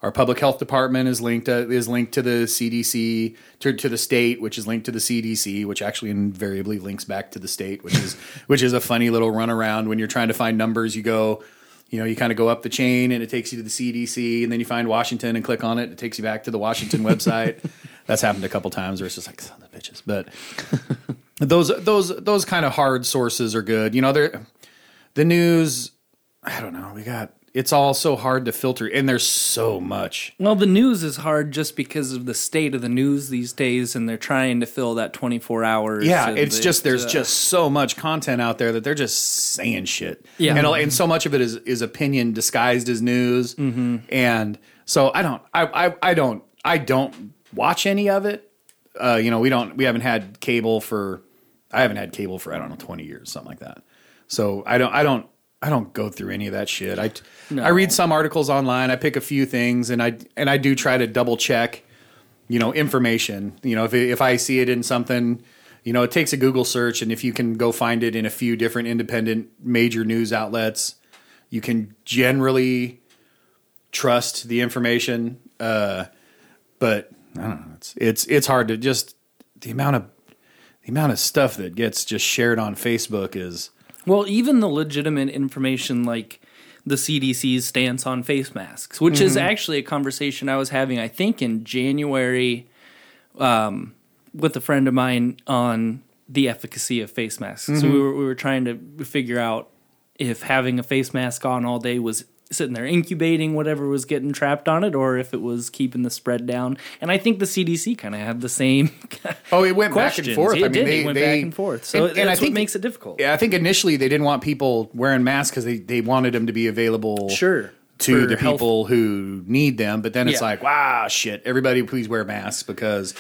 our public health department is linked to, is linked to the CDC to, to the state, which is linked to the CDC, which actually invariably links back to the state, which is which is a funny little runaround when you're trying to find numbers. You go, you know, you kind of go up the chain and it takes you to the CDC, and then you find Washington and click on it. It takes you back to the Washington website. That's happened a couple times where it's just like son of the bitches, but those those those kind of hard sources are good. You know, they're the news. I don't know. We got it's all so hard to filter, and there's so much. Well, the news is hard just because of the state of the news these days, and they're trying to fill that twenty four hours. Yeah, it's just there's uh, just so much content out there that they're just saying shit. Yeah. and, and so much of it is is opinion disguised as news. Mm-hmm. And so I don't, I, I, I don't, I don't watch any of it. Uh, you know, we don't, we haven't had cable for, I haven't had cable for I don't know twenty years, something like that. So I don't, I don't, I don't go through any of that shit. I, I read some articles online. I pick a few things, and I and I do try to double check you know information you know if, if i see it in something you know it takes a google search and if you can go find it in a few different independent major news outlets you can generally trust the information uh, but i don't know it's it's it's hard to just the amount of the amount of stuff that gets just shared on facebook is Well, even the legitimate information like the CDC's stance on face masks, which is actually a conversation I was having, I think, in January um, with a friend of mine on the efficacy of face masks. So we were, we were trying to figure out if having a face mask on all day was sitting there incubating whatever was getting trapped on it or if it was keeping the spread down. And I think the CDC kind of had the same oh it went back and forth It i mean did. they, it went they- back and forth. So and, and that's i think what makes it difficult. Yeah, I think initially they didn't want people wearing masks because they, they wanted them to be available Sure. to the health- people who need them. But then it's Yeah. like, wow, shit, everybody please wear masks because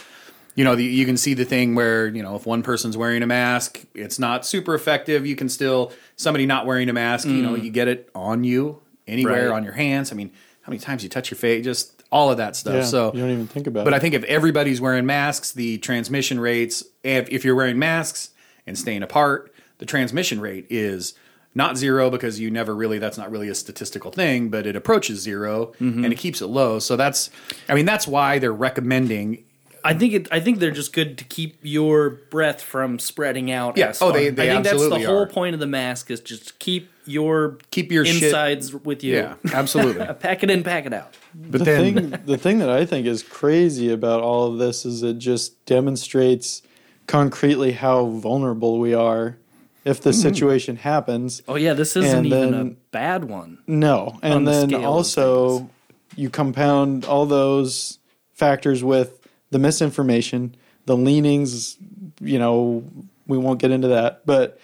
you know, the, you can see the thing where you know if one person's wearing a mask, it's not super effective. You can still somebody not wearing a mask, you know, mm. you get it on you anywhere Right. on your hands. I mean, how many times you touch your face? Just all of that stuff. Yeah, so you don't even think about But it. I think if everybody's wearing masks, the transmission rates, if, if you're wearing masks and staying apart, the transmission rate is not zero because you never really, that's not really a statistical thing, but it approaches 0 Mm-hmm. and it keeps it low. So that's, I mean, that's why they're recommending. I think it. I think they're just good to keep your breath from spreading out. Yeah. Oh, far. they- they I think that's the absolutely whole are. point of the mask is just keep your Keep your shit- insides with you. Yeah, absolutely. pack it in, pack it out. But the then, thing the thing that I think is crazy about all of this is it just demonstrates concretely how vulnerable we are if the mm-hmm. situation happens. Oh yeah, this isn't And even a bad one. No. And the then scale of also you compound all those factors with the misinformation, the leanings, you know, we won't get into that, but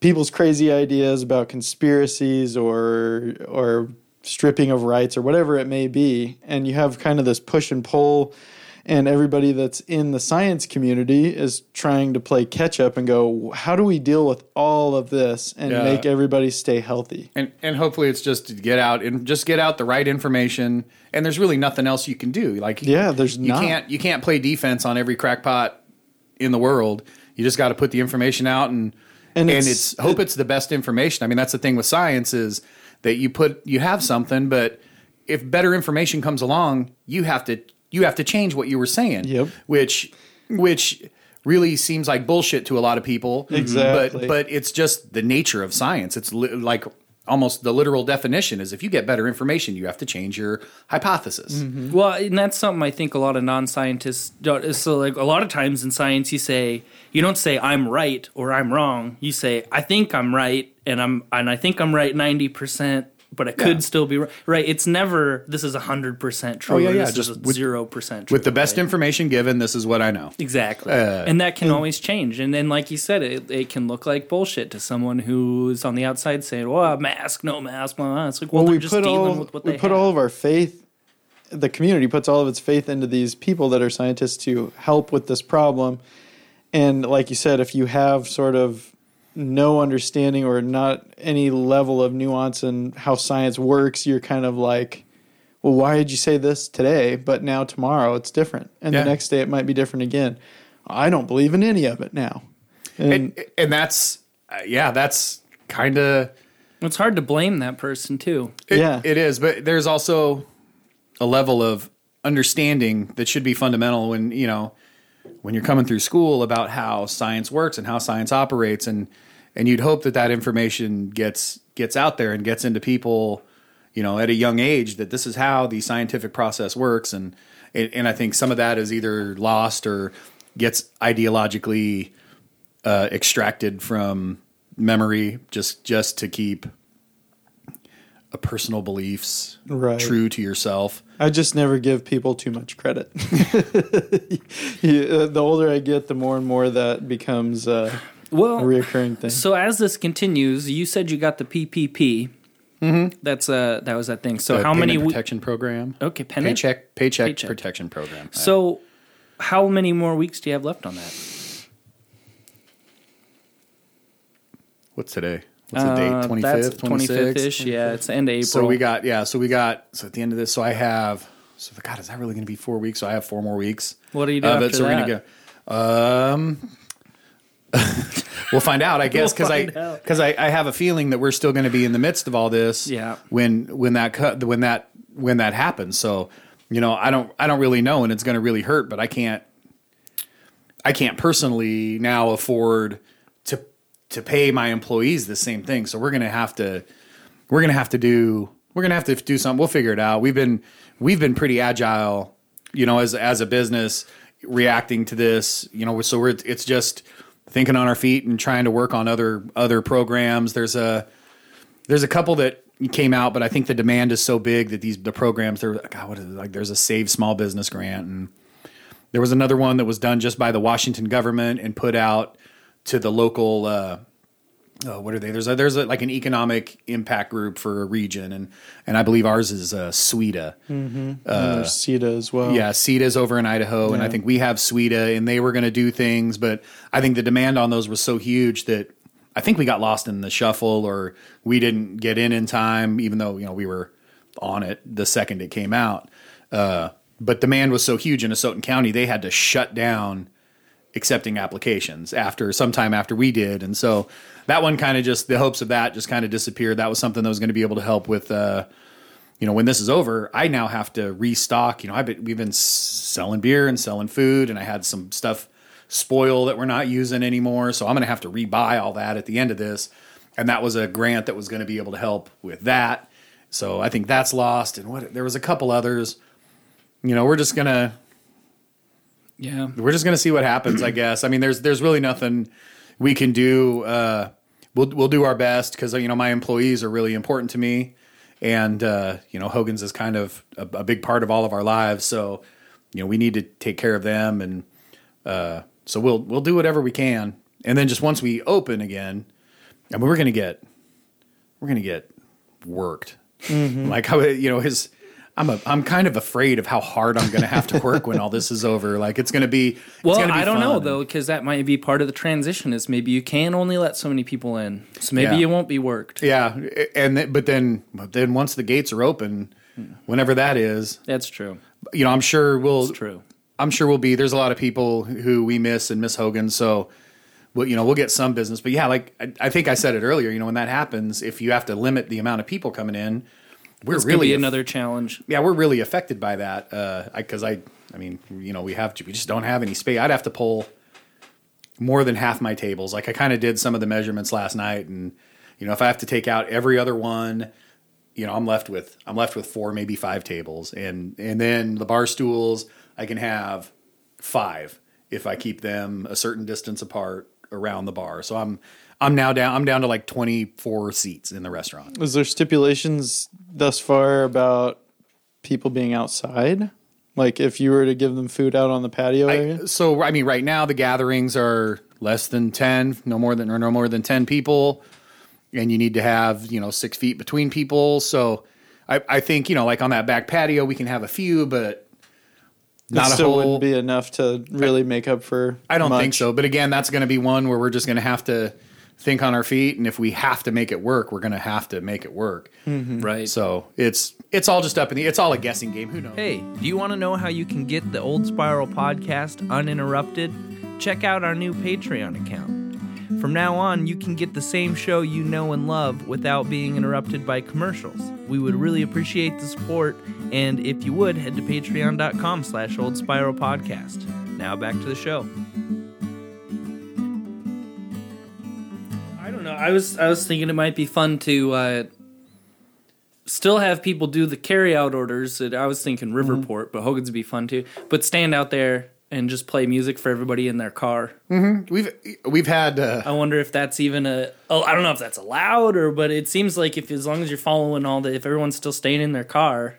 people's crazy ideas about conspiracies or or stripping of rights or whatever it may be and you have kind of this push and pull and everybody that's in the science community is trying to play catch up and go how do we deal with all of this and Yeah. make everybody stay healthy and, and hopefully it's just to get out and just get out the right information. And there's really nothing else you can do. Like, yeah there's you not can't you can't play defense on every crackpot in the world. You just got to put the information out and And and, it's- it's, hope it's the best information. I mean, that's the thing with science is that you put you have something, but if better information comes along, you have to you have to change what you were saying. Yep. Which which really seems like bullshit to a lot of people. Mhm. Exactly. But but it's just the nature of science. It's li- like almost the literal definition is if you get better information, you have to change your hypothesis. Mm-hmm. Well, and that's something I think a lot of non-scientists don't. So, like a lot of times in science, you say you don't say I'm right or I'm wrong. You say I think I'm right, and I'm and I think I'm right ninety percent, but it could Yeah. still be right. Right? It's never this is hundred percent true. Oh, yeah, yeah, This just zero percent true. With the best right? information given, this is what I know. Exactly. Uh, and that can always change. And then, like you said, it, it can look like bullshit to someone who's on the outside saying, well, mask, no mask, blah, blah. It's like, well, well, they're we just put dealing all with what we they put have. all of our faith. The community puts all of its faith into these people that are scientists to help with this problem. And like you said, if you have sort of no understanding or not any level of nuance in how science works, you're kind of like, well, why did you say this today, but now tomorrow it's different, and Yeah. the next day it might be different again. I don't believe in any of it now. And, and, and that's uh, yeah that's kind of It's hard to blame that person, too. Yeah. it is but there's also a level of understanding that should be fundamental when you know when you're coming through school about how science works and how science operates and and you'd hope that that information gets gets out there and gets into people you know at a young age that this is how the scientific process works and and I think some of that is either lost or gets ideologically uh, extracted from memory just just to keep a personal beliefs Right. true to yourself. I just never give people too much credit. Uh, the older I get, the more and more that becomes uh, a Well, reoccurring thing. so as this continues, you said you got the PPP. Mm-hmm. That's uh, that was that thing. So The how many? payment we- protection program? okay. Paycheck paycheck, Paycheck. protection program. So, how many more weeks do you have left on that? what's today? What's the date? Uh, Twenty that's fifth, twenty 25th ish. Yeah, it's the end of April. So we got yeah. So we got so at the end of this. So I have. So God, is that really going to be four weeks? So I have four more weeks. What are you doing? of after so that? we're gonna go. Um, we'll find out, I guess, because find I because I, I have a feeling that we're still going to be in the midst of all this. Yeah. When when that cut when that when that happens. So you know, I don't I don't really know, and it's going to really hurt. But I can't I can't personally now afford to to pay my employees the same thing. So we're going to have to we're going to have to do we're going to have to do something. We'll figure it out. We've been we've been pretty agile, you know, as as a business reacting to this, you know, so we're it's just thinking on our feet and trying to work on other other programs. There's a there's a couple that came out, but I think the demand is so big that these the programs they're God, what is it? like there's a Save Small Business grant and there was another one that was done just by the Washington government and put out to the local uh, oh, what are they? There's a, there's a, like an economic impact group for a region, and and I believe ours is uh, SWEDA. and there's CEDA as well. Yeah, CEDA's over in Idaho, and I think we have SWEDA, and they were going to do things, but I think the demand on those was so huge that I think we got lost in the shuffle, or we didn't get in in time, even though you know we were on it the second it came out. Uh, but demand was so huge in Asotin County, they had to shut down accepting applications after sometime after we did, and so that one kind of just the hopes of that just kind of disappeared. That was something that was going to be able to help with. Uh, you know, when this is over, I now have to restock. You know, I've been we've been selling beer and selling food, and I had some stuff spoil that we're not using anymore. So I'm going to have to rebuy all that at the end of this, and that was a grant that was going to be able to help with that. So I think that's lost, and what there was a couple others. You know, we're just gonna Yeah. we're just gonna see what happens. I guess. I mean, there's there's really nothing we can do. Uh, we'll we'll do our best because you know my employees are really important to me, and uh, you know Hogan's is kind of a, a big part of all of our lives. So you know we need to take care of them, and uh, so we'll we'll do whatever we can. And then just once we open again, I mean we're gonna get we're gonna get worked. Like how you know his. I'm a, I'm kind of afraid of how hard I'm going to have to work when all this is over. Like it's going to be. Well, be I don't know though, because that might be part of the transition. Is maybe you can only let so many people in, so maybe Yeah. you won't be worked. Yeah, and th- but then but then once the gates are open, whenever that is, That's true. you know, I'm sure we'll. It's true. I'm sure we'll be. There's a lot of people who we miss and miss Hogan, so. Well, you know, we'll get some business, but yeah, like I, I think I said it earlier. You know, when that happens, if you have to limit the amount of people coming in, we're gonna really another challenge. yeah, we're really affected by that. Uh, because I, I mean, you know, we have to, we just don't have any space. I'd have to pull more than half my tables. Like I kind of did some of the measurements last night, and you know, if I have to take out every other one, you know, I'm left with I'm left with four, maybe five tables, and and then the bar stools I can have five if I keep them a certain distance apart around the bar. So I'm I'm now down I'm down to like 24 seats in the restaurant. Is there stipulations thus far about people being outside? Like if you were to give them food out on the patio area? I, so I mean, right now the gatherings are less than ten, no more than or no more than ten people, and you need to have you know six feet between people. So I, I think you know like on that back patio we can have a few, but not it a still whole. wouldn't be enough to really make up for. I don't think so. But again, that's going to be one where we're just going to have to think on our feet, and if we have to make it work, we're going to have to make it work. Mm-hmm. Right. So it's it's all just up in the. It's all a guessing game. Who knows? Hey, do you want to know how you can get the Old Spiral podcast uninterrupted? Check out our new Patreon account. From now on, you can get the same show you know and love without being interrupted by commercials. We would really appreciate the support, and if you would, head to patreon.com slash old spiral podcast. Now back to the show. I don't know. I was I was thinking it might be fun to uh, still have people do the carry out orders. That I was thinking Riverport, but Hogan's would be fun too. But stand out there and just play music for everybody in their car. We've we've had. Uh, I wonder if that's even a. Oh, I don't know if that's allowed or, but it seems like if as long as you're following all the, if everyone's still staying in their car,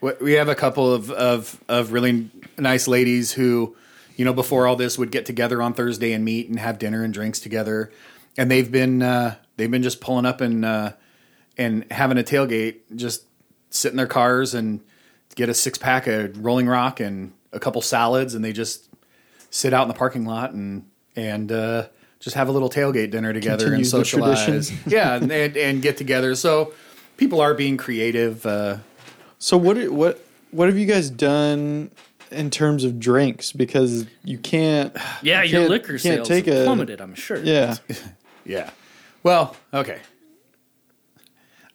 We- We have a couple of, of, of really nice ladies who, you know, before all this would get together on Thursday and meet and have dinner and drinks together, and they've been uh, they've been just pulling up and uh, and having a tailgate, just sit in their cars and get a six pack of Rolling Rock and a couple salads, and they just sit out in the parking lot and and uh, just have a little tailgate dinner together Continue and socialize. yeah, and, and and get together. So people are being creative. So what what what have you guys done in terms of drinks? Because you can't. yeah, you your can't- liquor you can't sales take a- plummeted. I'm sure. Yeah. Yeah. Well, okay.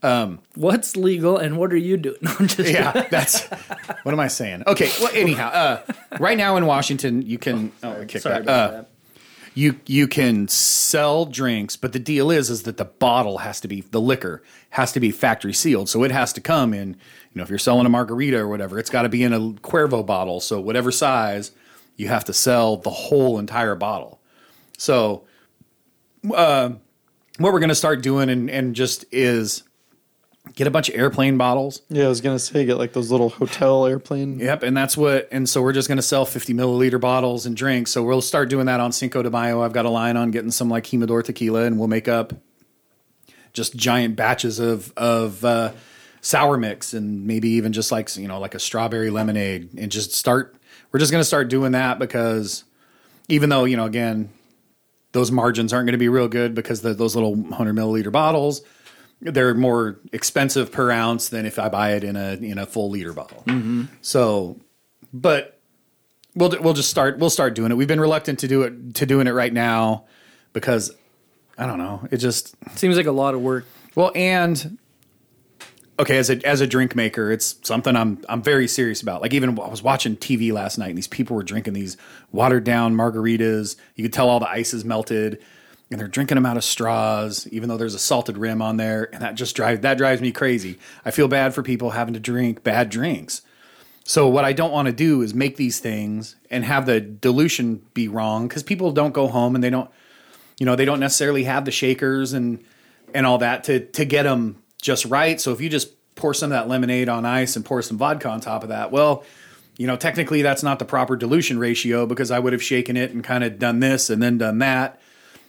Um, What's legal and what are you doing? No, I'm just Yeah, that's what am I saying? Okay. Well, anyhow, uh, right now in Washington, you can oh, I kicked Sorry that. about Uh, that. you you can sell drinks, but the deal is is that the bottle has to be the liquor has to be factory sealed, so it has to come in. You know, if you're selling a margarita or whatever, it's got to be in a Cuervo bottle. So whatever size, you have to sell the whole entire bottle. So, uh, what we're going to start doing and, and just is get a bunch of airplane bottles. Yeah, I was gonna say get like those little hotel airplane. Yep, and that's what. And so we're just going to sell 50 milliliter bottles and drinks. So we'll start doing that on Cinco de Mayo. I've got a line on getting some like Jimador tequila, and we'll make up just giant batches of of uh, sour mix and maybe even just like you know like a strawberry lemonade and just start. We're just going to start doing that because even though you know again those margins aren't going to be real good because the, those little 100 milliliter bottles they're more expensive per ounce than if I buy it in a in a full liter bottle. Mm-hmm. So, but we'll we'll just start we'll start doing it. We've been reluctant to do it to doing it right now because I don't know. It just Seems like a lot of work. well and okay as a as a drink maker, it's something I'm I'm very serious about. Like even I was watching TV last night and these people were drinking these watered down margaritas. You could tell all the ice is melted. And they're drinking them out of straws, even though there's a salted rim on there, and that just drives that drives me crazy. I feel bad for people having to drink bad drinks. So what I don't want to do is make these things and have the dilution be wrong because people don't go home and they don't, you know, they don't necessarily have the shakers and and all that to to get them just right. So if you just pour some of that lemonade on ice and pour some vodka on top of that, well, you know, technically that's not the proper dilution ratio because I would have shaken it and kind of done this and then done that.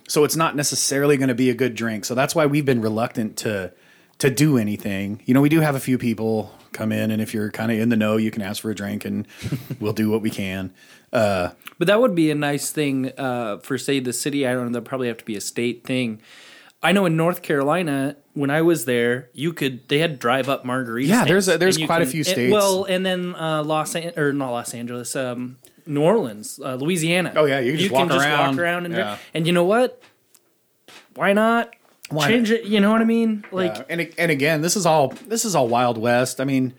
So it's not necessarily going to be a good drink. So that's why we've been reluctant to to do anything. You know, we do have a few people come in, and if you're kind of in the know, you can ask for a drink, and we'll do what we can. Uh, But that would be a nice thing uh, for, say, the city. I don't know. That'd probably have to be a state thing. I know in North Carolina, when I was there, you could they had drive up margaritas. Yeah, there's a- there's you quite a few states. well, and then uh, Los An- or not Los Angeles, um, New Orleans, uh, Louisiana. Oh, yeah, you can just walk around. and Yeah. drink. and you know what? Why not Why change it? You know what I mean? Like Yeah, and and again, this is all this is all Wild West. I mean,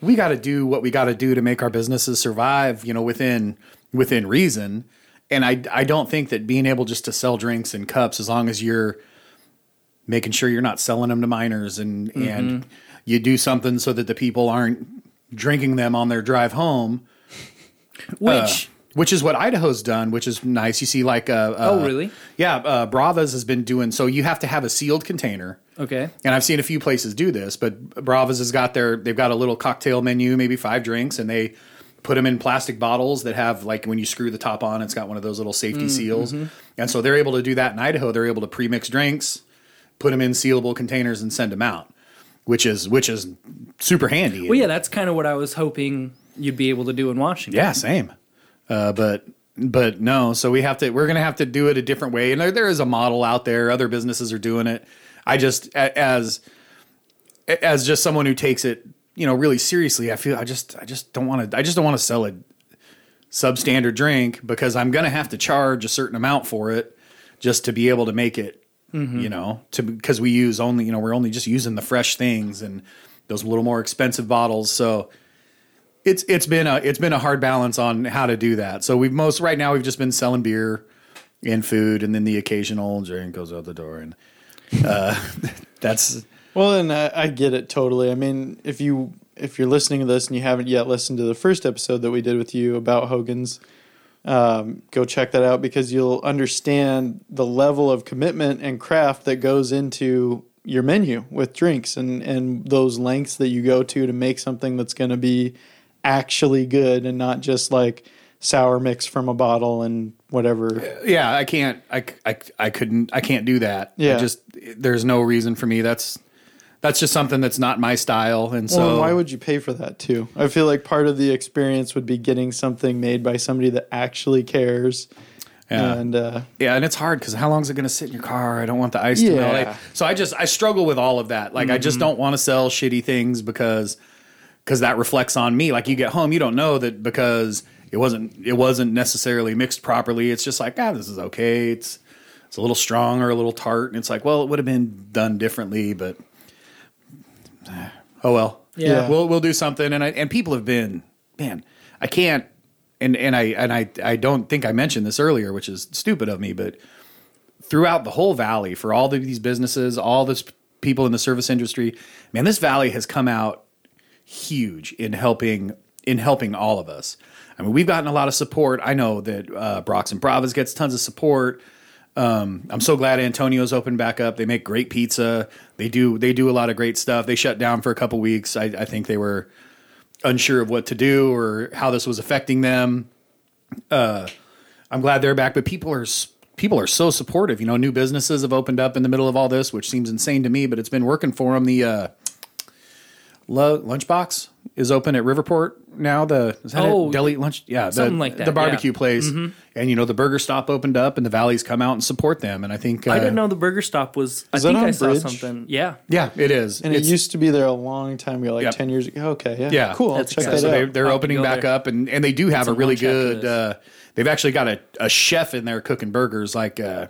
we got to do what we got to do to make our businesses survive. You know, within within reason. And I I don't think that being able just to sell drinks in cups, as long as you're making sure you're not selling them to minors and and you do something so that the people aren't drinking them on their drive home. which Uh, which is what Idaho's done, which is nice. You see, like, uh, uh, Oh, really? Yeah, uh, Bravas has been doing. So you have to have a sealed container, okay, and I've seen a few places do this. But Bravas has got their they've got a little cocktail menu, maybe five drinks, and they put them in plastic bottles that have like when you screw the top on, it's got one of those little safety Mm, seals, mm-hmm. and so they're able to do that in Idaho. They're able to pre-mix drinks, put them in sealable containers, and send them out, which is which is super handy. well, yeah, that's kind of what I was hoping you'd be able to do in Washington. Yeah, same. Uh, but but no, so we have to. We're gonna have to do it a different way, and there, there is a model out there. Other businesses are doing it. I just as as just someone who takes it, you know, really seriously. I feel I just I just don't want to. I just don't want to sell a substandard drink because I'm gonna have to charge a certain amount for it just to be able to make it. You know, to because we use only you know we're only just using the fresh things and those little more expensive bottles. So it's it's been a it's been a hard balance on how to do that. So we've most right now we've just been selling beer and food, and then the occasional drink goes out the door, and uh, that's Well, and I, I get it totally. I mean, if you if you're listening to this and you haven't yet listened to the first episode that we did with you about Hogan's, um, go check that out because you'll understand the level of commitment and craft that goes into your menu with drinks and and those lengths that you go to to make something that's going to be actually good and not just like sour mix from a bottle and whatever. yeah. I can't I, I, I couldn't I can't do that. I Yeah. just there's no reason for me. That's that's just something that's not my style, and so Well, why would you pay for that too? I feel like part of the experience would be getting something made by somebody that actually cares. Yeah. And uh, Yeah, and it's hard because how long is it going to sit in your car? I don't want the ice to melt. Like, so I just I struggle with all of that. Like I just don't want to sell shitty things because because that reflects on me. Like you get home, you don't know that because it wasn't it wasn't necessarily mixed properly. It's just like ah, this is okay. It's it's a little strong or a little tart, and it's like well, it would have been done differently, but oh well. Yeah. we'll we'll do something. And I and people have been man, I can't. And and I and I I don't think I mentioned this earlier, which is stupid of me, but throughout the whole valley for all of these businesses, all this people in the service industry, man, this valley has come out huge in helping in helping all of us. I mean, we've gotten a lot of support. I know that uh, Brox and Bravas gets tons of support. Um, I'm so glad Antonio's opened back up. They make great pizza. They do they do a lot of great stuff. They shut down for a couple weeks. I, I think they were unsure of what to do or how this was affecting them. Uh, I'm glad they're back, but people are people are so supportive. You know, new businesses have opened up in the middle of all this, which seems insane to me, but it's been working for them. The uh, Lunchbox is open at Riverport now. The is that Oh, it? deli lunch, yeah, the, something like that, The barbecue yeah. Mm-hmm. place, and you know the burger stop opened up, and the Valley's come out and support them. And I think uh, I didn't know the burger stop was. I that think on I saw something. Yeah, Yeah, it is. And It's- it used to be there a long time ago, like Yep. 10 years ago. Okay, yeah. Yeah. Cool. That's check Yeah, exciting. that so out. they, they're I'll opening back there. up, and, and they do have a really good. Uh, they've actually got a, a chef in there cooking burgers, like uh,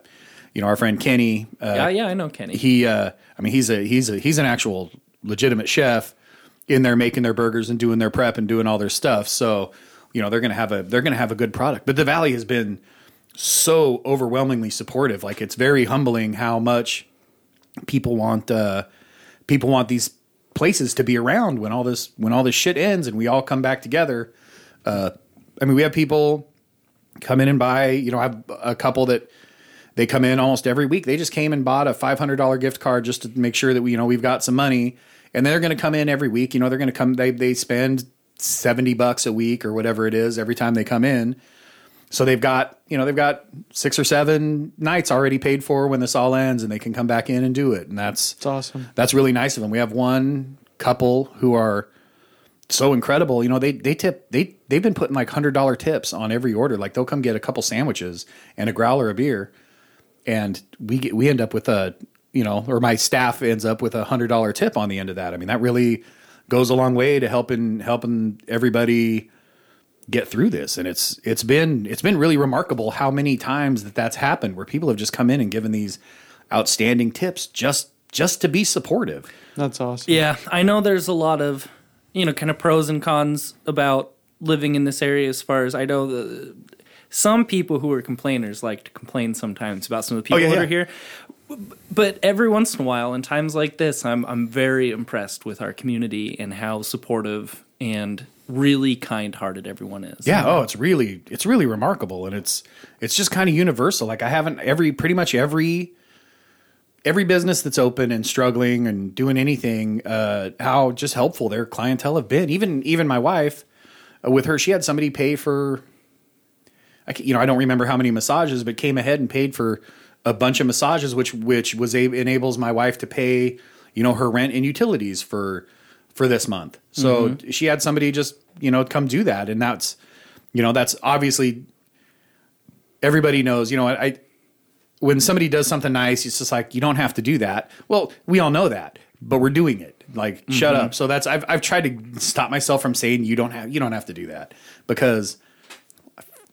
you know our friend Kenny. Uh, yeah, yeah. I know Kenny. He, uh, I mean, he's a he's a he's an actual legitimate chef in there making their burgers and doing their prep and doing all their stuff. So you know they're gonna have a they're gonna have a good product. But the Valley has been so overwhelmingly supportive. Like it's very humbling how much people want uh, people want these places to be around when all this when all this shit ends and we all come back together. Uh, I mean, we have people come in and buy. You know, I have a couple that they come in almost every week. They just came and bought a five hundred dollar gift card just to make sure that we you know we've got some money, and they're going to come in every week. You know, they're going to come. They they spend seventy bucks a week or whatever it is every time they come in. So they've got, you know, they've got six or seven nights already paid for when this all ends and they can come back in and do it. And that's It's awesome. that's really nice of them. We have one couple who are so incredible. You know, they they tip they they've been putting like hundred dollar tips on every order. Like they'll come get a couple sandwiches and a growler of beer, and we get we end up with a you know, or my staff ends up with a hundred dollar tip on the end of that. I mean, that really goes a long way to helping helping everybody get through this and it's it's been it's been really remarkable how many times that that's happened where people have just come in and given these outstanding tips just just to be supportive That's awesome. Yeah, I know there's a lot of, you know, kind of pros and cons about living in this area as far as I know the some people who are complainers like to complain sometimes about some of the oh, people Oh, yeah, that yeah. are here. But every once in a while, in times like this, I'm I'm very impressed with our community and how supportive and really kind-hearted everyone is. Yeah. Oh, it's really it's really remarkable, and it's it's just kind of universal. Like I haven't every pretty much every every business that's open and struggling and doing anything, uh, how just helpful their clientele have been. Even even my wife, uh, with her, she had somebody pay for. I, you know, I don't remember how many massages, but came ahead and paid for a bunch of massages, which which was a, enables my wife to pay, you know, her rent and utilities for for this month. So mm-hmm. she had somebody just you know come do that, and that's you know that's obviously everybody knows. You know, I, I when somebody does something nice, it's just like you don't have to do that. Well, we all know that, but we're doing it. Like, shut mm-hmm. up. So that's I've I've tried to stop myself from saying you don't have you don't have to do that because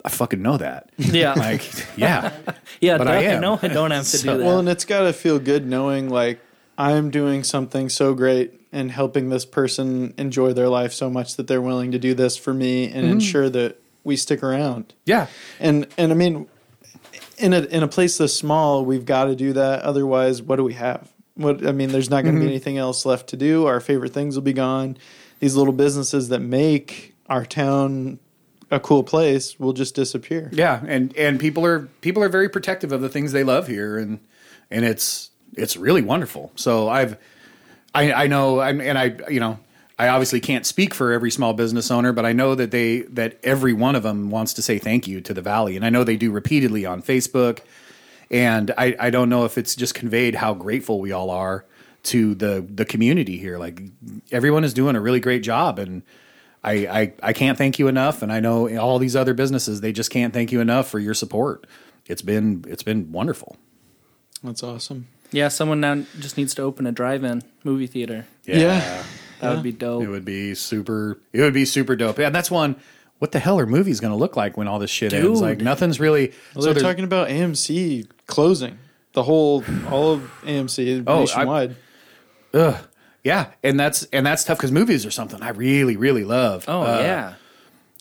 I, I fucking know that. Yeah. Like, yeah, yeah, but I duh, am. no, I don't have to So- do that. Well, and it's got to feel good knowing like I'm doing something so great and helping this person enjoy their life so much that they're willing to do this for me and mm-hmm. ensure that we stick around. yeah, And and I mean, in a in a place this small, we've got to do that. Otherwise, what do we have? What I mean, there's not going to be mm-hmm. anything else left to do. Our favorite things will be gone. These little businesses that make our town a cool place will just disappear. yeah, and and people are people are very protective of the things they love here, and and it's it's really wonderful. So I've I I know I'm and I you know I obviously can't speak for every small business owner, but I know that they that every one of them wants to say thank you to the Valley, and I know they do repeatedly on Facebook. And I, I don't know if it's just conveyed how grateful we all are to the the community here. Like everyone is doing a really great job, and I, I I can't thank you enough. And I know all these other businesses they just can't thank you enough for your support. It's been it's been wonderful. That's awesome. yeah, someone now just needs to open a drive-in movie theater. Yeah. That would be dope. It would be super. It would be super dope. Yeah, that's one. What the hell are movies going to look like when all this shit ends? Like nothing's really. Well, so they're there's- talking about AMC closing the whole all of AMC Oh, I- nationwide. Ugh. Yeah, and that's and that's tough because movies are something I really really love. Oh Uh, yeah.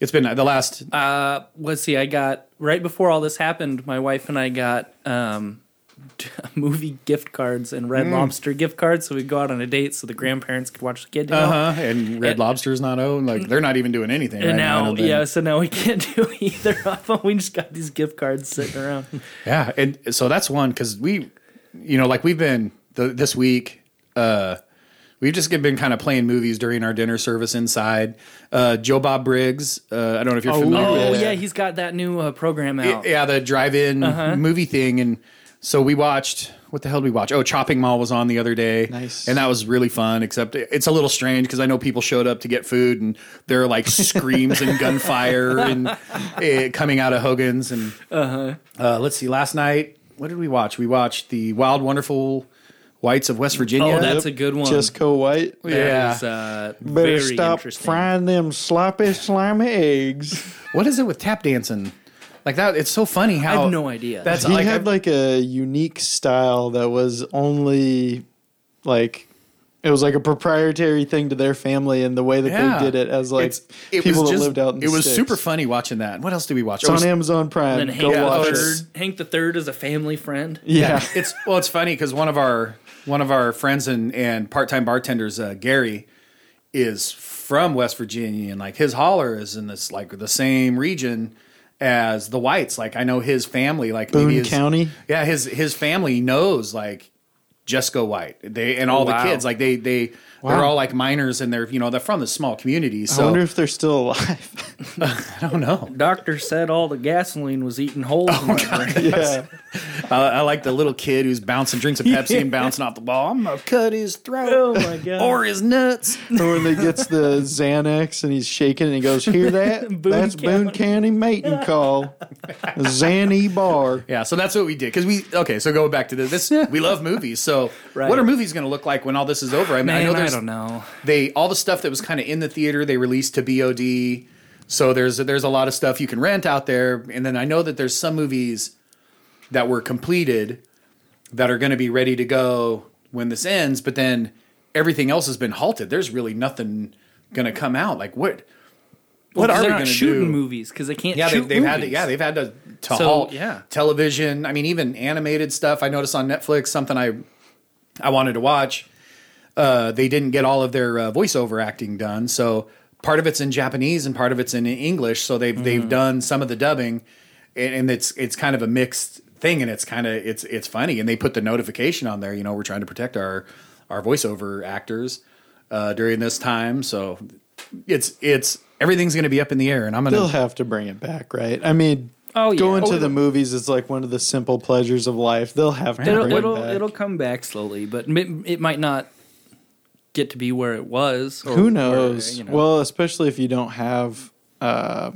it's been the last. Uh, let's see. I got right before all this happened. My wife and I got um, movie gift cards and Mm. Red Lobster gift cards, so we'd go out on a date, so the grandparents could watch the kid. Uh huh. And Red And- Lobster's not owned. Like they're not even doing anything. And right now, now, yeah, so now we can't do either of them. We just got these gift cards sitting around. Yeah, and so that's one because we, you know, like we've been the, this week. uh we've just been kind of playing movies during our dinner service inside. Uh, Joe Bob Briggs. Uh, I don't know if you're familiar. Oh with yeah. he's got that new uh, program out. yeah, the drive-in movie thing, and so we watched. What the hell did we watch? Oh, Chopping Mall was on the other day. Nice. and that was really fun. Except it's a little strange because I know people showed up to get food, and there are like screams and gunfire and uh, coming out of Hogan's. And uh-huh. let's see, last night what did we watch? We watched the Wild Wonderful Whites of West Virginia. Oh, that's a good one. Jesco White. That yeah. is, uh, Better very stop interesting. frying them sloppy, slimy eggs. what is it with tap dancing? Like that, it's so funny I how have no idea. That's he like had like a unique style that was only like it was like a proprietary thing to their family and the way that Yeah. they did it as like it people was that just- lived out in the It was sticks. super funny watching that. What else did we watch? It's Oh, on Amazon Prime. and then Go Hank the watch third. Hank the third is a family friend. Yeah. it's well, it's funny because one of our one of our friends and and part time bartenders, uh, Gary, is from West Virginia, and like his holler is in this like the same region as the Whites. Like I know his family, like Boone maybe his, County. Yeah, his his family knows like Jesco White. They and all Wow. the kids like they they they're all like miners and they're you know they're from the small community. I wonder if they're still alive. I don't know. Doctor said all the gasoline was eating holes Oh, in my brain. yeah. I, I like the little kid who's bouncing, drinks a Pepsi and bouncing off the ball. I'm gonna cut his throat Oh my god. or his nuts. or when they gets the Xanax and he's shaking and he goes, "Hear that? Boone That's Boone County mating call, Zanny Bar." Yeah, so that's what we did because we okay. So going back to this, this we love movies. So Right. what are movies going to look like when all this is over? I mean, I know there's don't know. they all the stuff that was kind of in the theater they released to VOD. So there's there's a lot of stuff you can rent out there, and then I know that there's some movies that were completed that are going to be ready to go when this ends, but then everything else has been halted. There's really nothing going to come out. Like what? What Well, are we going not to shooting do? movies because they can't Yeah, they, they've had to. Yeah, they've had to, to So, halt yeah. television. I mean, even animated stuff. I noticed on Netflix something I I wanted to watch. Uh, they didn't get all of their uh, voiceover acting done, so part of it's in Japanese and part of it's in English. So they've Mm. they've done some of the dubbing, and, and it's it's kind of a mixed thing, and it's kind of it's it's funny. And they put the notification on there. You know, we're trying to protect our our voiceover actors uh, during this time. So it's it's everything's going to be up in the air, and I'm They'll gonna have to bring it back, right? I mean, Oh, yeah. going Oh, to the movies is like one of the simple pleasures of life. They'll have to It'll bring it'll, it back. it'll come back slowly, but it, it might not get to be where it was. or- Who or, knows? you know. Well, especially if you don't have uh,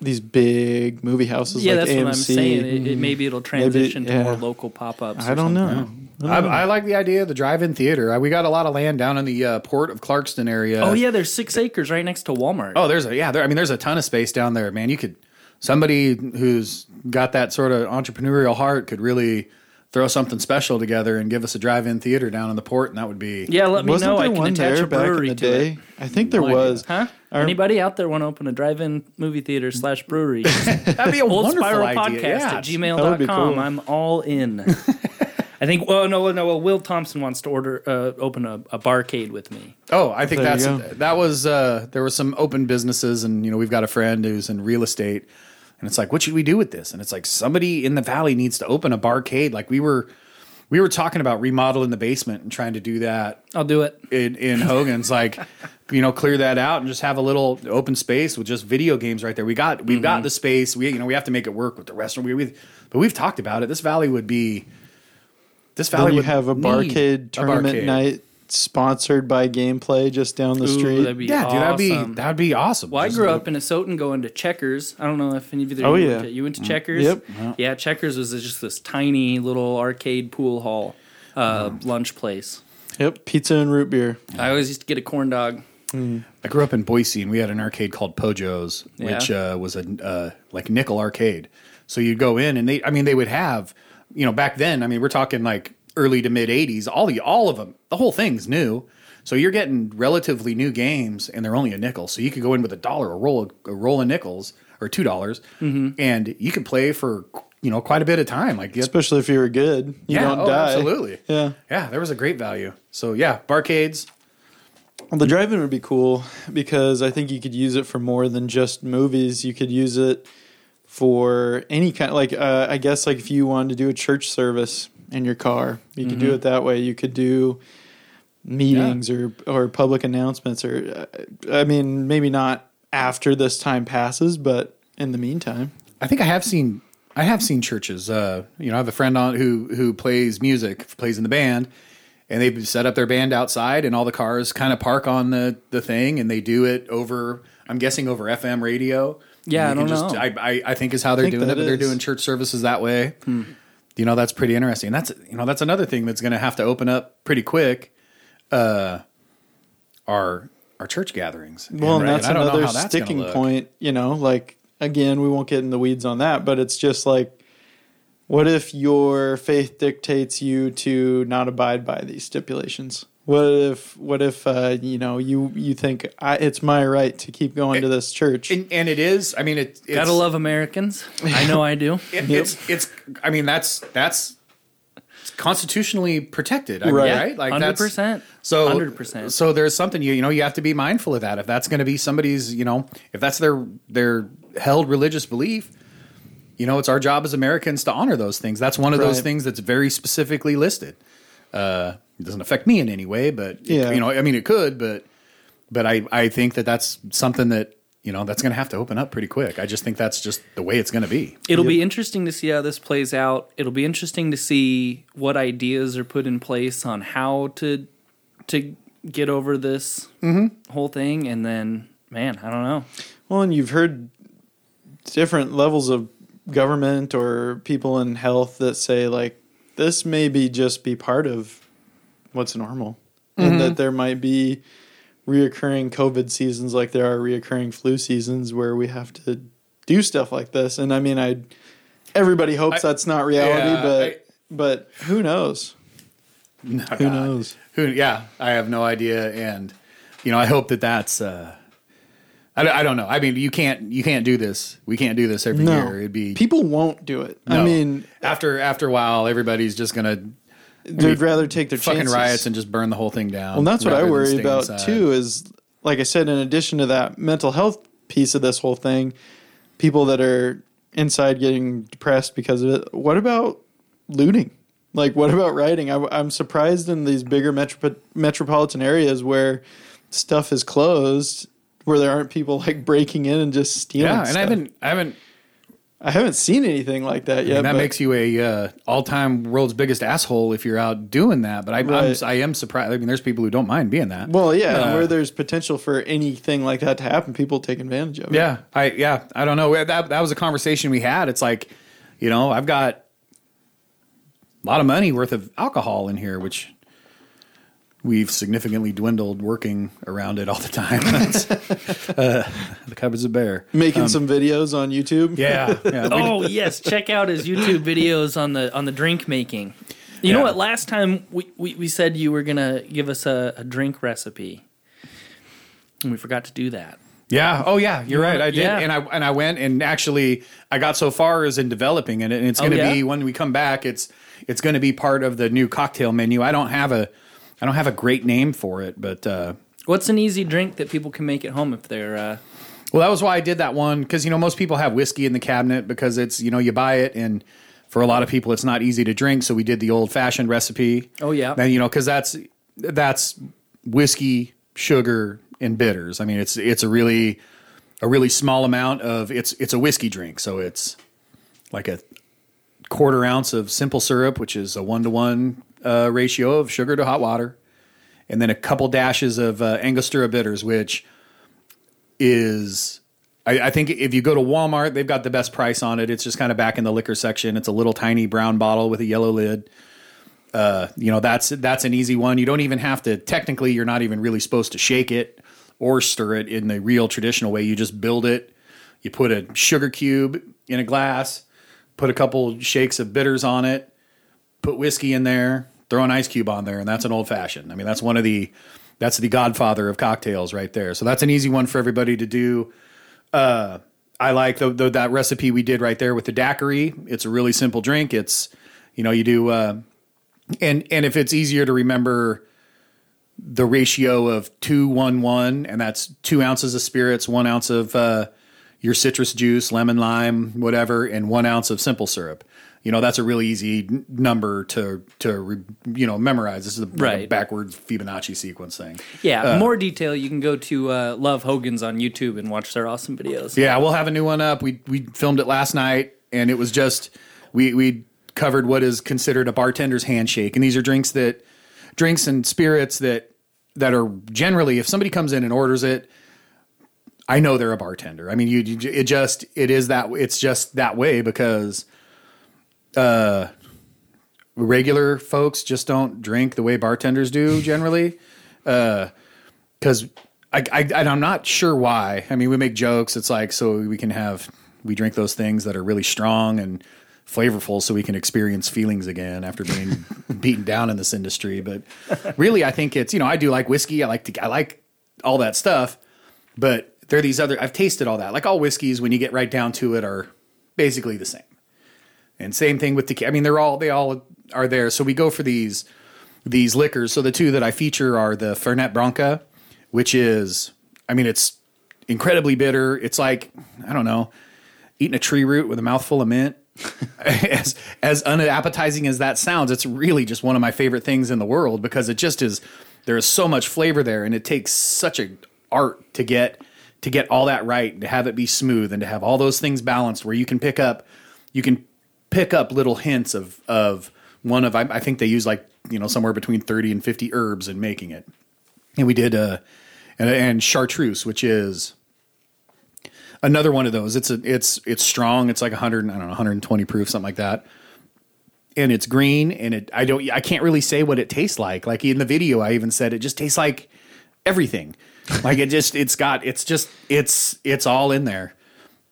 these big movie houses yeah, like that's AMC. what I'm saying. It, it, maybe it'll transition yeah. to more local pop ups. I don't know. I, I like the idea of the drive-in theater. Uh, We got a lot of land down in the uh, port of Clarkston area. Oh yeah, there's six acres right next to Walmart. Oh, there's a yeah. There, I mean, there's a ton of space down there, man. You could somebody who's got that sort of entrepreneurial heart could really throw something special together and give us a drive-in theater down in the port, and that would be yeah. Let me know. I can attach a brewery to day? it. I think there No was. Huh? Our- Anybody out there want to open a drive-in movie theater slash brewery? that'd be a Old wonderful Spiral idea. Podcast yeah. at That would be gmail.com. cool. I'm all in. I think. Well, no, no. Well, Will Thompson wants to order uh, open a, a barcade with me. Oh, I think There that's that was uh, there were some open businesses, and you know we've got a friend who's in real estate, and it's like, what should we do with this? And it's like somebody in the valley needs to open a barcade. Like we were, we were talking about remodeling the basement and trying to do that I'll do it. in, in Hogan's, like you know, clear that out and just have a little open space with just video games right there. We got we've Mm-hmm. got the space. We you know we have to make it work with the restaurant. We, we but we've talked about it. This valley would be. This valley Then you would have a need barcade a tournament barcade. night sponsored by Gameplay just down the Ooh, street. that'd be Yeah, dude, that'd be awesome. that'd be awesome. Well, I grew a- up in Asotin going to Checkers. I don't know if any of you Oh, you yeah. went to, you went to Checkers. Yep. Yeah, Checkers was just this tiny little arcade pool hall uh, lunch place. Yep, pizza and root beer. I always used to get a corn dog. I grew up in Boise, and we had an arcade called Pojo's, which Yeah. uh, was a uh, like nickel arcade. So you'd go in, and they, I mean, they would have, you know, back then. I mean, we're talking like early to mid '80s. All the all of them, the whole thing's new. So you're getting relatively new games, and they're only a nickel. So you could go in with a dollar, a roll, of, a roll of nickels, or two dollars, Mm-hmm. and you could play for you know quite a bit of time. Like, Especially if you're good, you yeah, don't oh, die. absolutely, Yeah. yeah. There was a great value. So yeah, barcades. Well, the drive-in would be cool because I think you could use it for more than just movies. You could use it for any kind. Like uh, I guess, like if you wanted to do a church service in your car, you could do it that way. You could do meetings or or public announcements or uh, I mean maybe not after this time passes, but in the meantime. I think I have seen I have seen churches. Uh, you know, I have a friend on who who plays music, plays in the band, and they've set up their band outside, and all the cars kind of park on the the thing, and they do it over. I'm guessing over FM radio. Yeah, I don't can know. I, I I think is how they're think doing it. But they're doing church services that way. You know, that's pretty interesting. That's you know that's another thing that's going to have to open up pretty quick. Uh, our our church gatherings. Well, and that's another that's sticking point, you know, like again, we won't get in the weeds on that, but it's just like what if your faith dictates you to not abide by these stipulations? What if what if uh, you know, you you think I, it's my right to keep going to this church? And, and it is. I mean, it, it's Gotta love Americans. I know I do. It, It's it's. I mean, that's that's constitutionally protected. I mean, Right. right. Like Hundred that's percent. So hundred percent. So there's something you you know you have to be mindful of that. If that's going to be somebody's you know if that's their their held religious belief, you know it's our job as Americans to honor those things. That's one of those things that's very specifically listed. Uh, it doesn't affect me in any way, but it- Yeah. you know I mean it could, but but I I think that that's something that you know that's going to have to open up pretty quick. I just think that's just the way it's going to be. It'll be interesting to see how this plays out. It'll be interesting to see what ideas are put in place on how to to get over this mm-hmm. whole thing, and then, man, I don't know. Well, and you've heard different levels of government or people in health that say like this may be just be part of what's normal, and that there might be reoccurring COVID seasons like there are reoccurring flu seasons where we have to do stuff like this. And I mean, I everybody hopes I- that's not reality, yeah, but I- but who knows? No, Who God. knows? Who? Yeah, I have no idea, and you know, I hope that that's. Uh, I, don't- I don't know. I mean, you can't you can't do this. We can't do this every No, year. It'd be people won't do it. I mean, after after a while, everybody's just gonna they'd rather take their fucking chances. riots and just burn the whole thing down. Well, that's what I rather than worry stay about inside. too. Is like I said, in addition to that mental health piece of this whole thing, people that are inside getting depressed because of it. What about looting? Like, what about rioting? I, I'm surprised in these bigger metro, metropolitan areas where stuff is closed, where there aren't people like breaking in and just stealing. Yeah, and stuff. I haven't I haven't. I haven't seen anything like that yet. and that makes you a uh, all time world's biggest asshole if you're out doing that. But I, Right. I'm I am surprised. I mean, there's people who don't mind being that. well, yeah, Uh, where there's potential for anything like that to happen, people take advantage of it. Yeah, I yeah, I don't know. That that was a conversation we had. It's like, you know, I've got a lot of money worth of alcohol in here, which we've significantly dwindled working around it all the time. That's, uh, the cupboard's a bear. Making some videos on YouTube. Yeah, yeah. Oh yes, check out his YouTube videos on the on the drink making. You know what? Last time we, we, we said you were gonna give us a, a drink recipe, and we forgot to do that. Yeah. Oh, yeah. You're right. I did, Yeah. and I and I went and actually I got so far as in developing it, and it's going to Oh, yeah? be when we come back. It's it's going to be part of the new cocktail menu. I don't have a I don't have a great name for it, but uh, What's an easy drink that people can make at home if they're uh, well, that was why I did that one because you know most people have whiskey in the cabinet because it's you know you buy it and for a lot of people it's not easy to drink. So we did the old fashioned recipe. Oh, yeah. and you know because that's that's whiskey, sugar, and bitters. I mean it's it's a really a really small amount of it's it's a whiskey drink, so it's like a quarter ounce of simple syrup, which is a one to one ratio of sugar to hot water, and then a couple dashes of uh, Angostura bitters, which is I, I think if you go to Walmart, they've got the best price on it. It's just kind of back in the liquor section. It's a little tiny brown bottle with a yellow lid. Uh, you know that's that's an easy one. You don't even have to. Technically, you're not even really supposed to shake it or stir it in the real traditional way. You just build it. You put a sugar cube in a glass, put a couple shakes of bitters on it, put whiskey in there, throw an ice cube on there, and that's an old fashioned. I mean, that's one of the that's the godfather of cocktails right there. So that's an easy one for everybody to do. Uh, I like the, the, that recipe we did right there with the daiquiri. It's a really simple drink. It's you know you do uh, and and if it's easier to remember the ratio of two one one, and that's two ounces of spirits, one ounce of uh, your citrus juice, lemon, lime, whatever, and one ounce of simple syrup. You know, that's a really easy n- number to to re, you know memorize. This is a, like a backwards Fibonacci sequence thing. Yeah, more detail. You can go to uh, Love Hogan's on YouTube and watch their awesome videos. Yeah, we'll have a new one up. We we filmed it last night, and it was just we we covered what is considered a bartender's handshake, and these are drinks that drinks and spirits that that are generally if somebody comes in and orders it. I know they're a bartender. I mean, you, you it just it is that it's just that way because uh regular folks just don't drink the way bartenders do generally. Uh cuz I, I I'm not sure why. I mean, we make jokes. It's like so we can have we drink those things that are really strong and flavorful, so we can experience feelings again after being beaten down in this industry. But really, I think it's you know I do like whiskey. I like to I like all that stuff, but there are these other. I've tasted all that. Like all whiskeys, when you get right down to it, are basically the same. And same thing with tequila. I mean, they're all they all are there. So we go for these these liquors. So the two that I feature are the Fernet Branca, which is, I mean, it's incredibly bitter. It's like I don't know, eating a tree root with a mouthful of mint. as as unappetizing as that sounds, it's really just one of my favorite things in the world because it just is. There is so much flavor there, and it takes such a art to get to get all that right, and to have it be smooth, and to have all those things balanced, where you can pick up, you can pick up little hints of of one of I, I think they use like you know somewhere between thirty and fifty herbs in making it, and we did uh and, and chartreuse, which is another one of those. It's a it's it's strong. It's like 100 I don't know 120 proof something like that. And it's green and it I don't I can't really say what it tastes like. Like in the video I even said it just tastes like everything. like it just it's got it's just it's it's all in there.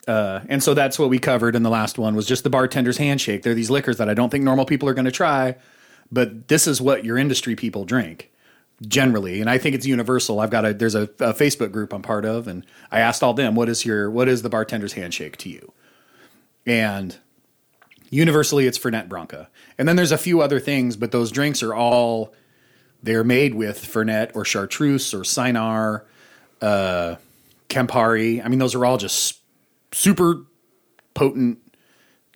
Uh, and so that's what we covered in the last one was just the bartender's handshake. They're these liquors that I don't think normal people are going to try, but this is what your industry people drink generally. And i think it's universal. I've got a there's a, a facebook group i'm part of and i asked all them what is your what is the bartender's handshake to you? And universally it's fernet branca. And then there's a few other things but those drinks are all they're made with fernet or chartreuse or cynar uh campari. I mean those are all just super potent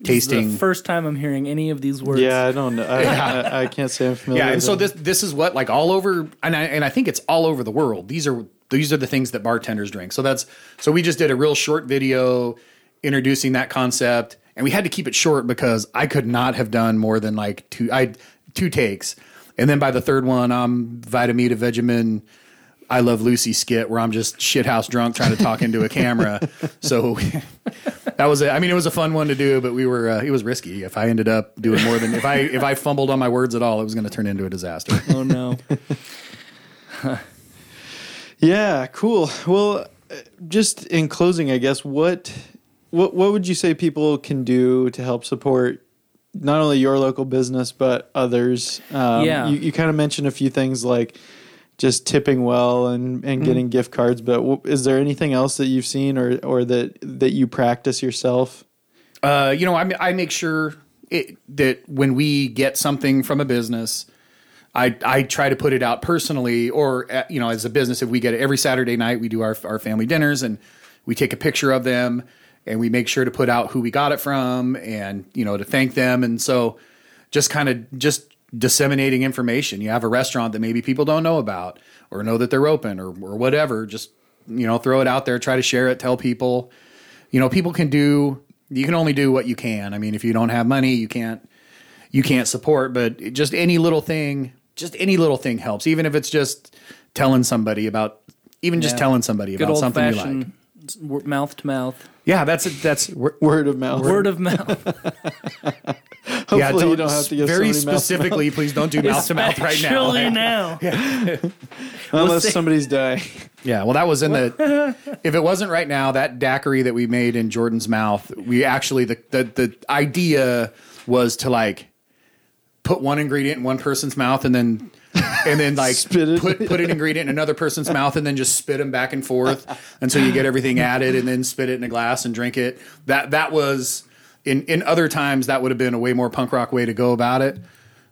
tasting the first time I'm hearing any of these words. Yeah, I don't know. I, I, I can't say I'm familiar. Yeah, and with so it. this this is what like all over, and I and I think it's all over the world. These are these are the things that bartenders drink. So that's so we just did a real short video introducing that concept, and we had to keep it short because I could not have done more than like two I two takes, and then by the third one, I'm Vitameatavegamin. I love Lucy skit where I'm just shithouse drunk trying to talk into a camera. So that was it. I mean, it was a fun one to do, but we were uh, it was risky. If I ended up doing more than if I if I fumbled on my words at all, it was going to turn into a disaster. Oh no. Yeah, cool. Well, uh, just in closing, I guess what what what would you say people can do to help support not only your local business but others? Um, Yeah. you, you kind of mentioned a few things like just tipping well and and getting gift cards, but w- is there anything else that you've seen or or that that you practice yourself? Uh, you know, I I make sure it, that when we get something from a business, I I try to put it out personally, or uh, you know, as a business, if we get it every Saturday night, we do our our family dinners and we take a picture of them and we make sure to put out who we got it from and you know to thank them and so just kind of just disseminating information. You have a restaurant that maybe people don't know about or know that they're open or or whatever. Just you know, throw it out there, try to share it, tell people. You know, people can do. You can only do what you can. I mean, if you don't have money, you can't you can't support. But just any little thing, just any little thing helps. Even if it's just telling somebody about, even just Yeah. telling somebody Good about old something you like. mouth to mouth. Yeah, that's that's Word of mouth. Word of mouth. Hopefully yeah. you don't- don't have to give very somebody mouth specifically. Please don't do mouth to mouth right now. Especially now. unless say- somebody's dying. Yeah, well, that was in the. if it wasn't right now, that daiquiri that we made in Jordan's mouth, we actually the the the idea was to like put one ingredient in one person's mouth and then and then like Spit it. put put an ingredient in another person's mouth and then just spit them back and forth until you get everything added and then spit it in a glass and drink it. That that was in in other times that would have been a way more punk rock way to go about it,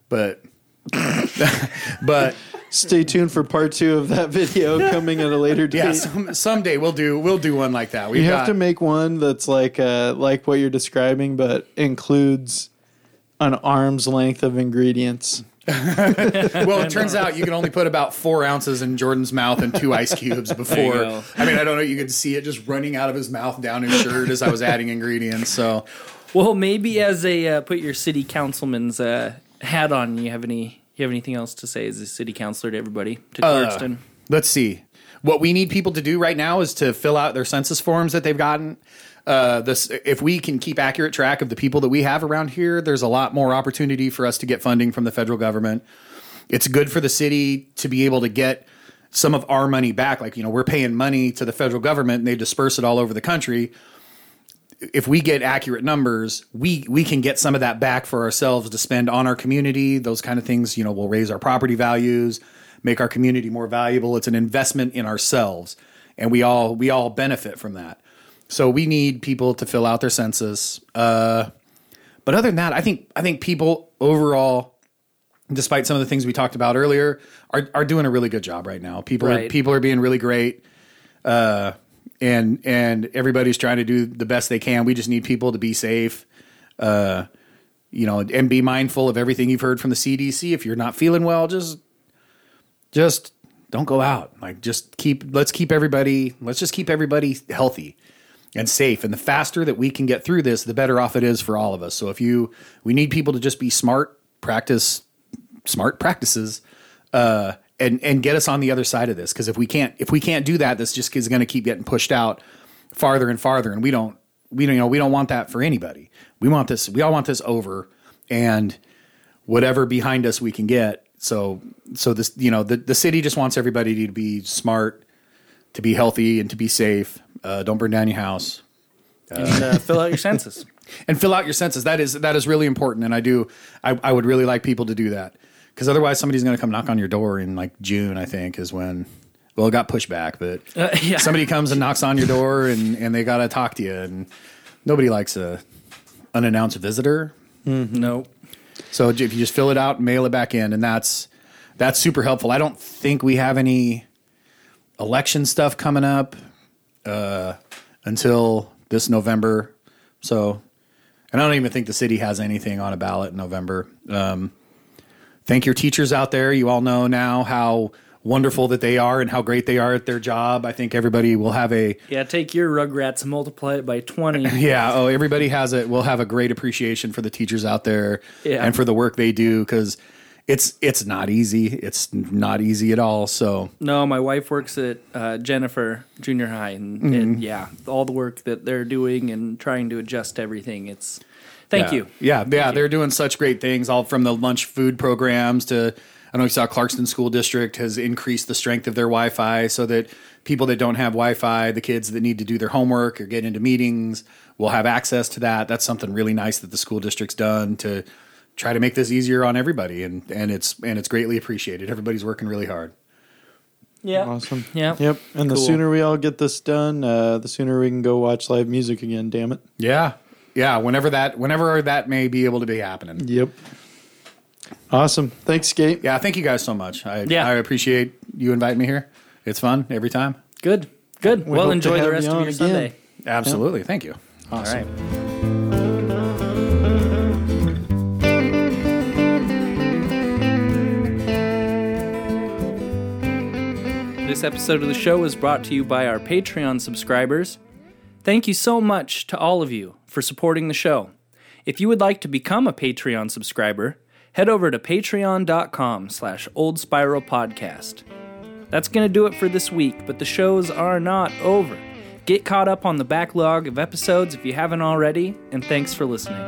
but but Stay tuned for part two of that video coming at a later date. Yeah, some, someday we'll do we'll do one like that. We you got, have to make one that's like uh, like what you're describing, but includes an arm's length of ingredients. well, it turns out you can only put about four ounces in Jordan's mouth and two ice cubes before. I mean, I don't know. You could see it just running out of his mouth down his shirt as I was adding ingredients. So Well, maybe as a uh, put your city councilman's uh, hat on, you have any you have anything else to say as a city councilor to everybody to Uh, let's see. What we need people to do right now is to fill out their census forms that they've gotten. Uh, this, if we can keep accurate track of the people that we have around here, there's a lot more opportunity for us to get funding from the federal government. It's good for the city to be able to get some of our money back. Like, you know, we're paying money to the federal government and they disperse it all over the country. If we get accurate numbers, we we can get some of that back for ourselves to spend on our community. Those kind of things, you know, will raise our property values, make our community more valuable. It's an investment in ourselves, and we all we all benefit from that. So we need people to fill out their census. Uh, but other than that, I think I think people overall, despite some of the things we talked about earlier, are are doing a really good job right now. People are people are being really great. Uh, and and everybody's trying to do the best they can. We just need people to be safe. Uh, you know, and be mindful of everything you've heard from the CDC. If you're not feeling well, just just don't go out. Like just keep let's keep everybody let's just keep everybody healthy and safe. And the faster that we can get through this, the better off it is for all of us. So if you we need people to just be smart, practice smart practices, uh, and and get us on the other side of this. Because if we can't if we can't do that, this just is going to keep getting pushed out farther and farther, and we don't we don't you know we don't want that for anybody. We want this we all want this over, and whatever behind us we can get. So so this you know the the city just wants everybody to be smart, to be healthy, and to be safe. Uh, don't burn down your house and uh, fill out your census. and fill out your census. That is that is really important, and I do. I, I would really like people to do that because otherwise, somebody's going to come knock on your door in like June. I think is when. Well, it got pushed back, but Uh, yeah. somebody comes and knocks on your door, and and they got to talk to you, and nobody likes a unannounced visitor. no. So if you just fill it out and mail it back in, and that's that's super helpful. I don't think we have any election stuff coming up uh, until this November. So, and I don't even think the city has anything on a ballot in November. Um, thank your teachers out there. You all know now how wonderful that they are and how great they are at their job. I think everybody will have a Yeah, take your Rugrats and multiply it by 20. yeah. Oh, everybody has it. We'll have a great appreciation for the teachers out there Yeah. and for the work they do because it's it's not easy. It's not easy at all. So No, my wife works at uh, Jenifer Junior High, and, Mm-hmm. and yeah, all the work that they're doing and trying to adjust everything. It's thank yeah. you. Yeah, yeah. They're doing such great things, all from the lunch food programs to. I know you saw Clarkston School District has increased the strength of their Wi-Fi so that people that don't have Wi-Fi, the kids that need to do their homework or get into meetings, will have access to that. That's something really nice that the school district's done to try to make this easier on everybody, and and it's and it's greatly appreciated. Everybody's working really hard. Yeah. Awesome. Yeah. Yep. And the sooner we all get this done, uh, the sooner we can go watch live music again. Damn it. Yeah, yeah. Whenever that, whenever that may be able to be happening. Yep. Awesome. Thanks, Skate. Yeah, thank you guys so much. I Yeah. I appreciate you inviting me here. It's fun every time. Good. Good. We well, enjoy the rest you of your again. Sunday. Absolutely. Thank you. Awesome. All right. This episode of the show is brought to you by our Patreon subscribers. Thank you so much to all of you for supporting the show. If you would like to become a Patreon subscriber, head over to patreon.com slash old spiral podcast. That's going to do it for this week, but the shows are not over. Get caught up on the backlog of episodes if you haven't already, and thanks for listening.